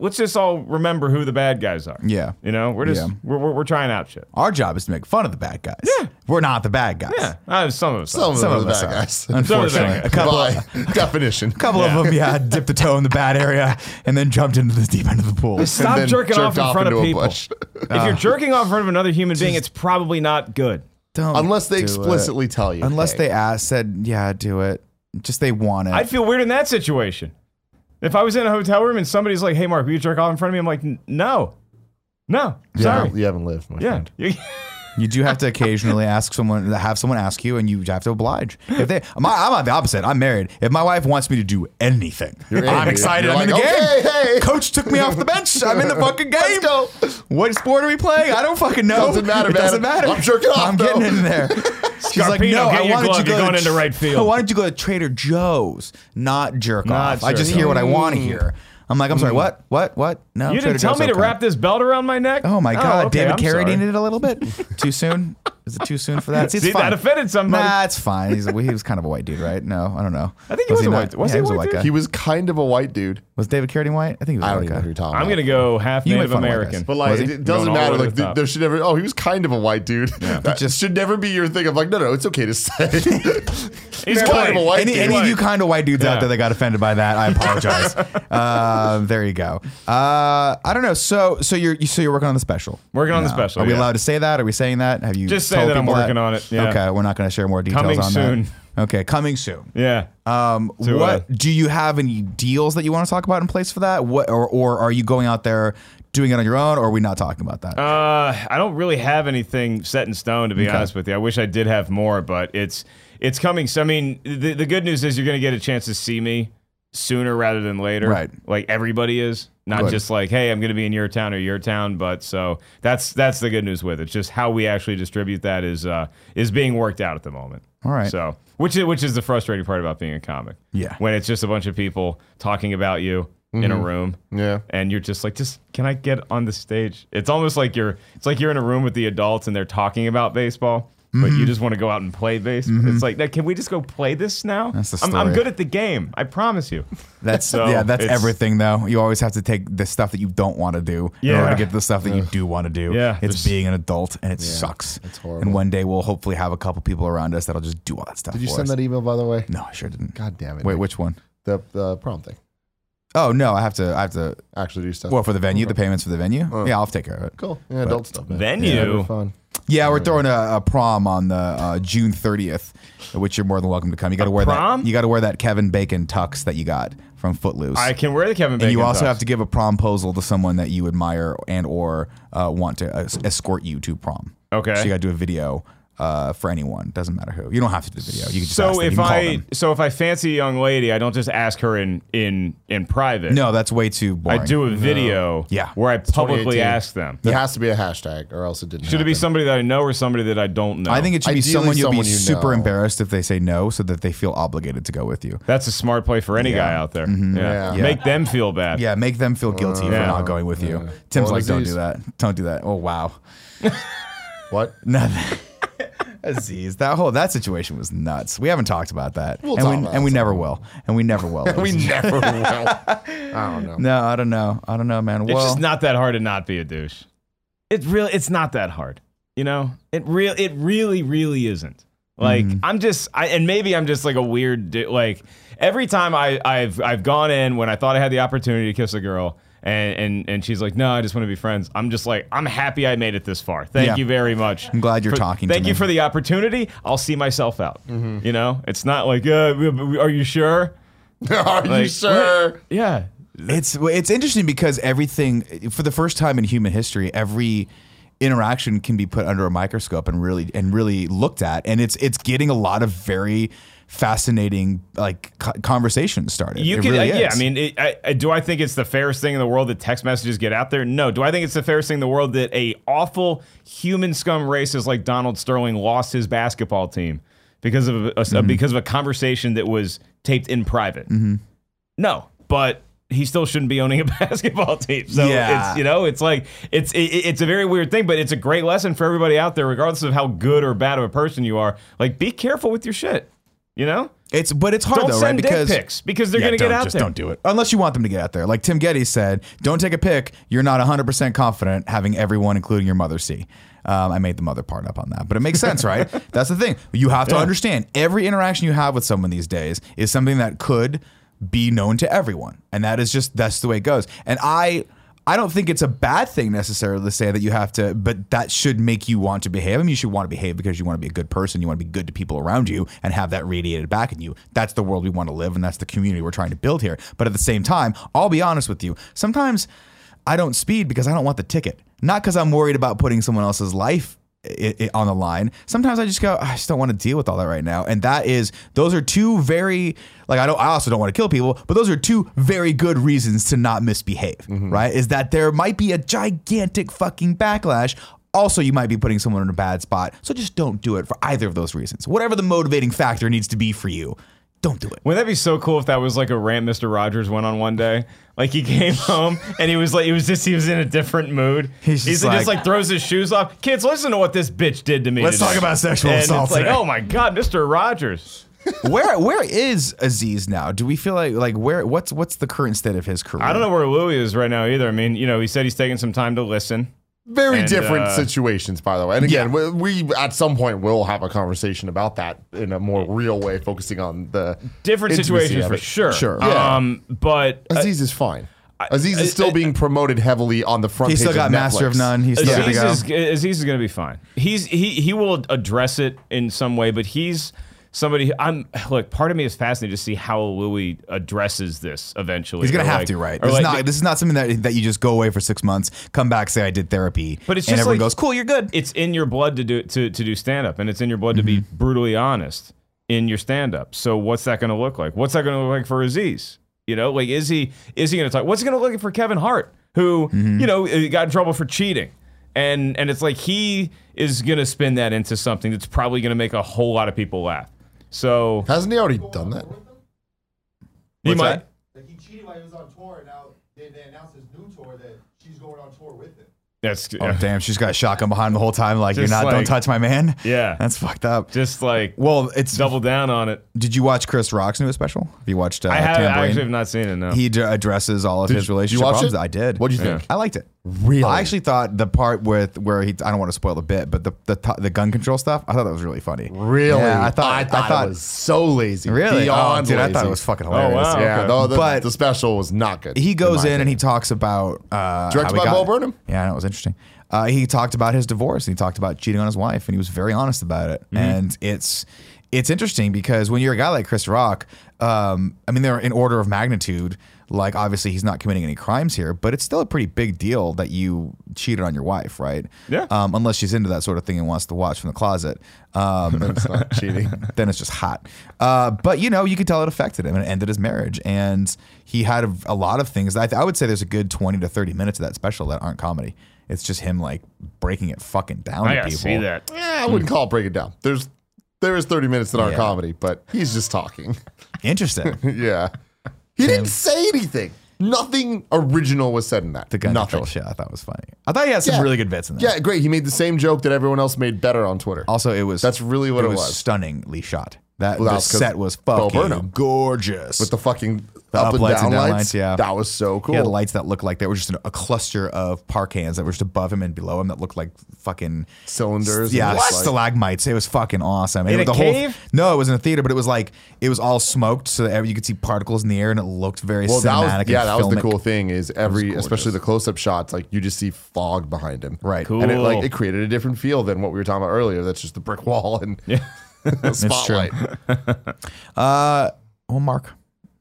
S3: let's just all remember who the bad guys are.
S1: Yeah.
S3: You know, we're just
S1: Yeah.
S3: we're, we're, we're trying out shit.
S1: Our job is to make fun of the bad guys. Yeah. We're not the bad guys.
S3: Yeah, uh, some of us.
S2: Some of
S1: Some
S2: them
S1: of
S2: the
S1: us
S2: bad
S1: are.
S2: guys.
S3: Some of the
S1: Unfortunately,
S3: bad
S1: a couple
S2: By
S1: of, <laughs>
S2: definition.
S1: couple of them, yeah, <laughs> dipped the toe in the bad area and then jumped into the deep end of the pool.
S3: Stop jerking off
S2: jerked
S3: in
S2: off
S3: front of people. if you're <laughs> jerking off in front of another human being, it's probably not good.
S1: Don't
S2: Unless they
S1: do it.
S2: explicitly tell you.
S1: Unless
S2: hey.
S1: they asked, said, yeah, do it. Just they want it.
S3: I'd feel weird in that situation. If I was in a hotel room and somebody's like, "Hey, Mark, will you jerk off in front of me?" I'm like, "No, no,
S2: You
S3: sorry."
S2: haven't- you haven't lived, my
S3: Yeah,
S2: friend. <laughs>
S3: You-
S1: You do have to occasionally ask someone, have someone ask you, and you have to oblige. If they, my, I'm on the opposite. I'm married. If my wife wants me to do anything,
S2: You're
S1: I'm
S2: dude.
S1: excited.
S2: You're
S1: I'm in
S2: like,
S1: the
S2: "Okay,
S1: game.
S2: hey."
S1: Coach took me off the bench. <laughs> I'm in the fucking game.
S2: Let's go.
S1: What sport are we playing? I don't fucking know.
S2: Doesn't matter,
S1: It
S2: man.
S1: doesn't matter.
S2: I'm jerking off,
S1: I'm
S2: though.
S1: getting in there. <laughs> She's like, no, I
S3: your
S1: wanted
S3: glove.
S1: you to go
S3: going
S1: to
S3: into right field.
S1: I wanted you to go to Trader Joe's, not jerk
S3: Not
S1: off. I just
S3: jerk
S1: hear what I want to mm. hear. I'm like, I'm sorry, what? What? What? No.
S3: you
S1: Trader
S3: didn't tell
S1: Joe's
S3: me to
S1: okay.
S3: wrap this belt around my neck.
S1: Oh my oh, God,
S3: okay,
S1: David
S3: I'm
S1: Carradine
S3: sorry.
S1: it a little bit. <laughs> too soon? Is it too soon for that? <laughs> See, it's
S3: See,
S1: fine.
S3: that offended somebody.
S1: Nah, it's fine. He's a, he was kind of a white dude, right? No, I don't know.
S3: I think he was a
S1: not?
S3: white- was
S1: yeah,
S3: he a white dude?
S1: guy.
S2: He was kind of a white dude.
S1: was David Carradine white? I think he was a
S2: I don't
S1: white
S2: even know who you're talking
S3: I'm
S2: about.
S3: gonna go half
S1: You make
S3: Native
S1: fun of white
S3: American.
S2: But like, it doesn't
S3: Going all the
S2: matter. Like,
S3: the
S2: th- there should never. Oh, he was kind of a white dude. That
S1: just-
S2: should never be your thing. of like, no, no, it's okay to say. <laughs>
S3: He's
S2: kind
S3: white.
S2: of a white
S1: Any,
S2: dude.
S1: any of you kind of white dudes
S3: Yeah.
S1: out there that got offended by that, I apologize. uh, <laughs> there you go. Uh, I don't know. So, so you're so you're working on the special.
S3: Working on the special,
S1: Are we allowed to say that? Are we saying that? Have you
S3: Just say that I'm working on it, yeah.
S1: Okay, we're not going to share more details
S3: Coming
S1: on
S3: soon.
S1: that. Okay, coming soon.
S3: Yeah.
S1: Um,
S3: To,
S1: what
S3: uh,
S1: do you have any deals that you want to talk about in place for that? What or, or are you going out there doing it on your own, or are we not talking about that?
S3: Uh, I don't really have anything set in stone to be honest with you. I wish I did have more, but it's it's coming. So I mean, the the good news is you're gonna get a chance to see me sooner rather than later.
S1: Right.
S3: Like everybody is, not
S1: Good.
S3: just like, hey, I'm gonna be in your town or your town. But so that's that's the good news with it. It's just how we actually distribute that is uh is being worked out at the moment.
S1: All right.
S3: So which is which is the frustrating part about being a comic.
S1: Yeah.
S3: When it's just a bunch of people talking about you in a room
S2: yeah.
S3: and you're just like, just can I get on the stage? It's almost like you're, it's like you're in a room with the adults and they're talking about baseball, but
S1: Mm-hmm.
S3: you just want to go out and play baseball. It's like, "Now, can we just go play this now?
S1: That's the
S3: I'm, I'm
S1: story.
S3: good at the game. I promise you. <laughs>
S1: That's
S3: So,
S1: yeah, that's
S3: it's-
S1: everything though. You always have to take the stuff that you don't want to do in
S3: Yeah.
S1: order to get to the stuff that you do want to do.
S3: Yeah,
S1: it's
S3: there's-
S1: being an adult and it sucks.
S2: it's horrible.
S1: And one day we'll hopefully have a couple people around us that'll just do all that stuff.
S2: Did you
S1: for
S2: send
S1: us.
S2: that email by the way?
S1: No, I sure didn't.
S2: God damn it.
S1: Wait,
S2: Nick.
S1: which one?
S2: the the prom thing?
S1: Oh no, I have to. I have to.
S2: Actually, do stuff.
S1: Well, for the venue, the payments for the venue.
S2: Oh.
S1: Yeah, I'll take care of it.
S2: cool. Yeah, adult stuff. Man.
S3: Venue?
S2: Yeah, that'd be fun.
S1: Yeah, we're throwing a, a prom on the uh, June 30th, which you're more than welcome to come. You got to wear
S3: prom?
S1: that. You got to wear that Kevin Bacon tux that you got from Footloose.
S3: I can wear the Kevin Bacon.
S1: and you also
S3: tux.
S1: have to give a promposal to someone that you admire and or uh, want to uh, escort you to prom.
S3: Okay.
S1: So you got to do a video uh, for anyone. Doesn't matter who. You don't have to do the video. You can just
S3: So
S1: ask them. You
S3: if
S1: can call
S3: I,
S1: them.
S3: so if I fancy a young lady, I don't just ask her in in in private.
S1: no, that's way too boring.
S3: I do a video.
S1: Yeah.
S3: Where I publicly
S2: 2018.
S3: ask them.
S2: There has to be a hashtag, or else it didn't.
S3: Should it be
S2: happen.
S3: somebody that I know or somebody that I don't know?
S1: I think it should be
S2: Ideally
S1: someone you'll be
S2: someone you
S1: super
S2: know.
S1: embarrassed if they say no, so that they feel obligated to go with you.
S3: that's a smart play for any
S1: Yeah.
S3: guy out there.
S1: Mm-hmm.
S3: Yeah.
S2: Yeah.
S3: Make them feel bad.
S1: Yeah, make them feel guilty for
S3: Yeah.
S1: not going with you. Tim's
S2: Well,
S1: like, don't
S2: Aziz.
S1: do that. Don't do that. Oh wow. <laughs>
S2: what? <laughs>
S1: Nothing. Aziz, that whole that situation was nuts. We haven't talked about that,
S2: We'll
S1: and
S2: talk
S1: we
S2: about
S1: and we never will, and we never will. <laughs>
S2: We never will. <laughs> I don't know.
S1: no, I don't know. I don't know, man.
S3: It's
S1: well,
S3: just not that hard to not be a douche. It really, it's not that hard. You know, it real, it really, really isn't. Like
S1: Mm-hmm.
S3: I'm just, I and maybe I'm just like a weird. Like every time I, I've, I've gone in when I thought I had the opportunity to kiss a girl. And, and and she's like, no, I just want to be friends. I'm just like, I'm happy I made it this far. Thank
S1: Yeah.
S3: you very much.
S1: I'm glad you're
S3: For-
S1: talking to
S3: Thank you
S1: me.
S3: for the opportunity. I'll see myself out.
S1: Mm-hmm.
S3: You know, it's not like, uh, are you sure? <laughs>
S2: Are you
S3: Like,
S2: sure?
S3: Yeah.
S1: it's it's interesting because everything for the first time in human history, every interaction can be put under a microscope and really and really looked at, and it's it's getting a lot of very fascinating like co- conversations started.
S3: You
S1: It
S3: can,
S1: really
S3: uh, yeah. I mean, it, I, I, do I think it's the fairest thing in the world that text messages get out there? No. Do I think it's the fairest thing in the world that a awful human scum racist like Donald Sterling lost his basketball team because of a,
S1: Mm-hmm.
S3: because of a conversation that was taped in private? No, but he still shouldn't be owning a <laughs> basketball team. So
S1: Yeah.
S3: it's you know it's like it's it, it's a very weird thing, but it's a great lesson for everybody out there, regardless of how good or bad of a person you are. Like, be careful with your shit. You know,
S1: It's but it's hard
S3: don't
S1: though,
S3: send
S1: right? Because
S3: pics because they're
S1: Yeah,
S3: gonna get out
S1: just
S3: there.
S1: don't do it unless you want them to get out there. Like Tim Gettys said, don't take a pic. You're not 100 percent confident having everyone, including your mother, see. Um, I made the mother part up on that, but it makes sense, right? <laughs> That's the thing. You have to
S3: Yeah.
S1: understand every interaction you have with someone these days is something that could be known to everyone, and that is just that's the way it goes. And I. I don't think it's a bad thing necessarily to say that you have to, but that should make you want to behave. I mean, you should want to behave because you want to be a good person. You want to be good to people around you and have that radiated back at you. That's the world we want to live, and that's the community we're trying to build here. But at the same time, I'll be honest with you. Sometimes I don't speed because I don't want the ticket, not because I'm worried about putting someone else's life i i on the line. Sometimes I just go, I just don't want to deal with all that right now. And that is, those are two very, like, I don't, I also don't want to kill people, but those are two very good reasons to not misbehave, mm-hmm. right? Is that there might be a gigantic fucking backlash. Also, you might be putting someone in a bad spot. So just don't do it for either of those reasons. Whatever the motivating factor needs to be for you, don't do it.
S3: Wouldn't that be so cool if that was like a rant Mr. Rogers went on one day? Like he came <laughs> home and he was like, he was just, he was in a different mood.
S1: He's just
S3: just,
S1: like-
S3: like throws his shoes off. Kids, listen to what this bitch did to me.
S1: Let's
S3: today."
S1: talk about sexual
S3: and
S1: assault
S3: It's like, oh my God, Mr. Rogers. <laughs>
S1: where where is Aziz now? Do we feel like like where what's what's the current state of his career?
S3: I don't know where Louis is right now either. I mean, you know, he said he's taking some time to listen.
S2: Very
S3: And,
S2: different
S3: uh,
S2: situations, by the way. And again,
S1: Yeah.
S2: we, we at some point will have a conversation about that in a more real way, focusing on the
S3: Different situations for sure.
S1: Sure.
S2: Yeah.
S3: Um, but uh,
S2: Aziz is fine. Aziz is still
S3: I-
S2: being promoted heavily on the front.
S1: He's
S2: page
S1: still got
S2: of
S1: Master of None. He's still good to
S3: Aziz
S1: go.
S3: is, Aziz is going to be fine. He's he he will address it in some way, but he's somebody. I'm look. Part of me is fascinated to see how Louis addresses this eventually.
S1: He's gonna
S3: Or
S1: have
S3: like-
S1: to, right? This,
S3: like
S1: is not, this is not something that that you just go away for six months, come back, say I did therapy,
S3: But it's
S1: and
S3: just
S1: everyone
S3: like-
S1: goes, "Cool, you're good."
S3: it's in your blood to do to to do stand up, and it's in your blood to
S1: Mm-hmm.
S3: be brutally honest in your stand up. So what's that going to look like? What's that going to look like for Aziz? You know, like is he is he going to talk? What's it going to look like for Kevin Hart, who
S1: Mm-hmm.
S3: you know uh, got in trouble for cheating? And and it's like he is going to spin that into something that's probably going to make a whole lot of people laugh. So
S2: Hasn't he already done that?
S3: he
S1: What's
S3: might.
S1: that?
S4: Like he cheated while he was on tour, and now they, they announced his new tour that she's going on tour with him.
S3: That's
S1: Oh damn, she's got a shotgun behind him the whole time. Like you're not,
S3: like-
S1: don't touch my man.
S3: yeah.
S1: That's fucked up.
S3: just like
S1: Well, it's
S3: double down on it.
S1: Did you watch Chris Rock's newest special? Have you watched? Uh,
S3: I have I
S1: Tamborine?
S3: actually have not seen it. No.
S1: He d- addresses all of
S2: Did
S1: his
S2: you- did you
S1: relationship
S2: watch
S1: problems.
S2: it?
S1: I did.
S2: What'd you
S3: Yeah.
S2: think?
S1: I liked it.
S2: Really?
S1: I actually thought the part with where he I don't want to spoil the bit, but the the, the gun control stuff, I thought that was really funny.
S2: Really?
S1: Yeah, I thought
S2: I thought, it was so lazy.
S1: really.
S2: Beyond
S1: oh, dude, I thought it was fucking hilarious.
S3: Oh, wow.
S2: Yeah,
S3: Okay.
S2: no, the,
S1: But-
S2: the special was not good.
S1: He goes in and he talks about uh,
S2: Directed
S1: how
S2: by
S1: got-
S2: Bo Burnham?
S1: Yeah, that was interesting. Uh, he talked about his divorce and he talked about cheating on his wife and he was very honest about it.
S2: Mm-hmm.
S1: And it's it's interesting because when you're a guy like Chris Rock, um, I mean, they're in order of magnitude. Like obviously he's not committing any crimes here, but it's still a pretty big deal that you cheated on your wife, right?
S3: Yeah.
S1: Um, unless she's into that sort of thing and wants to watch from the closet. Um, <laughs>
S2: It's not cheating. <laughs>
S1: then it's just hot. Uh, but you know, you could tell it affected him and it ended his marriage. And he had a, a lot of things. That I, I would say there's a good 20 to 30 minutes of that special that aren't comedy. It's just him like breaking it fucking down
S3: I
S1: to
S3: gotta
S1: people.
S3: see that.
S2: Yeah, I wouldn't call it break it down. There's there is 30 minutes that aren't
S1: Yeah.
S2: comedy, but he's just talking.
S1: Interesting. <laughs>
S2: yeah. He didn't say anything. Nothing original was said in that.
S1: The gun
S2: Nothing.
S1: control shit I thought was funny. I thought he had some
S2: Yeah.
S1: really good bits in there.
S2: Yeah, great. He made the same joke that everyone else made better on Twitter.
S1: Also, it was
S2: That's really what it
S1: was,
S2: was.
S1: stunningly shot. That
S2: Well,
S1: the set was fucking gorgeous.
S2: With the fucking
S1: The
S2: up,
S1: up
S2: and
S1: lights
S2: down
S1: and down
S2: lights.
S1: lights, yeah.
S2: That was so cool.
S1: He had lights that looked like they were just a cluster of par cans that were just above him and below him that looked like fucking
S2: Cylinders.
S1: Yeah,
S2: and just like-
S1: stalagmites. It was fucking awesome.
S3: In
S1: And
S3: a
S1: the
S3: cave?
S1: Whole, no, it was in a theater, but it was like it was all smoked, so that you could see particles in the air, and it looked very
S2: Well, that
S1: cinematic.
S2: was yeah,
S1: and
S2: that was the cool thing is every, especially the close-up shots, like you just see fog behind him.
S1: Right.
S3: Cool.
S2: And it like it created a different feel than what we were talking about earlier. That's just the brick wall and a <laughs> spotlight. <laughs>
S1: Uh, well, Mark,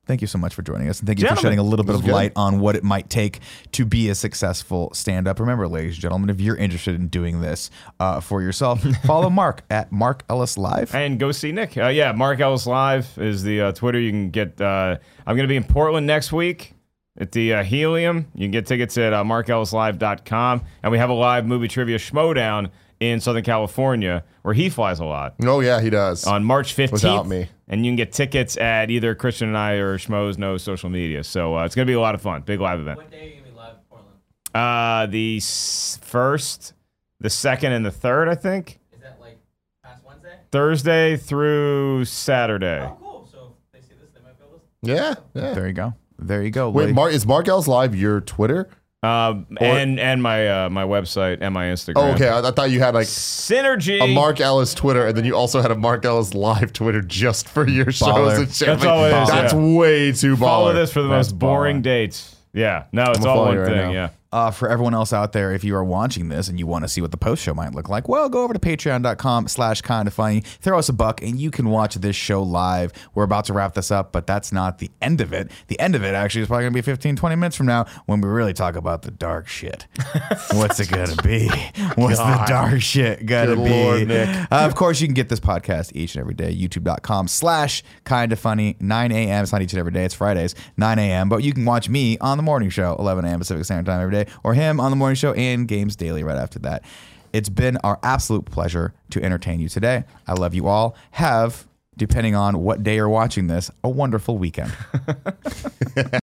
S1: thank you so much for joining us, and thank you for shedding a little bit of
S2: good.
S1: light on what it might take to be a successful stand-up. Remember, ladies and gentlemen, if you're interested in doing this uh, for yourself, <laughs> follow Mark at Mark Ellis Live.
S3: and go see Nick. Uh, yeah, Mark Ellis Live is the uh, Twitter. You can get. Uh, I'm going to be in Portland next week at the uh, Helium. You can get tickets at uh, markellislive.com. And we have a live movie trivia schmoedown in Southern California where he flies a lot
S2: Oh yeah, he does.
S3: on March 15th.
S2: Without me.
S3: And you can get tickets at either Christian and I or Schmoes Know social media. So uh, it's going to be a lot of fun. Big live event.
S5: What day are you gonna be live in Portland?
S3: Uh, the s- first, the second, and the third, I think.
S5: Is that like Past Wednesday.
S3: Thursday through Saturday.
S5: Oh, cool. So if they see this, they might be able to.
S2: Yeah, yeah.
S1: There you go. There you go.
S2: Wait,
S1: Lee.
S2: Mark is Mark Ellis live your Twitter?
S3: Um, and and my uh, my website and my Instagram.
S2: Oh, okay. I, I thought you had like
S3: Synergy.
S2: a Mark Ellis Twitter, and then you also had a Mark Ellis live Twitter just for your shows and shit.
S3: That's all it is,
S2: That's
S3: yeah.
S2: way too baller.
S3: Follow this for the
S1: That's
S3: most boring
S1: baller.
S3: dates. Yeah. No, it's
S2: gonna
S3: all
S2: follow
S3: one
S2: you right
S3: thing.
S2: now.
S3: Yeah.
S1: Uh, for everyone else out there, if you are watching this and you want to see what the post show might look like, well, go over to patreon.com slash kind of funny, throw us a buck, and you can watch this show live. We're about to wrap this up, but that's not the end of it. The end of it actually is probably going to be 15, 20 minutes from now when we really talk about the dark shit. <laughs> What's it going to be? What's the dark shit going to be?
S2: Lord.
S1: Uh, of course, you can get this podcast each and every day. YouTube.com slash kind of funny, 9 a.m. It's not each and every day, it's Fridays, 9 a.m. But you can watch me on the morning show, 11 a.m. Pacific Standard Time every day, or him on the morning show and Games Daily right after that. It's been our absolute pleasure to entertain you today. I love you all. Have, depending on what day you're watching this, a wonderful weekend. <laughs>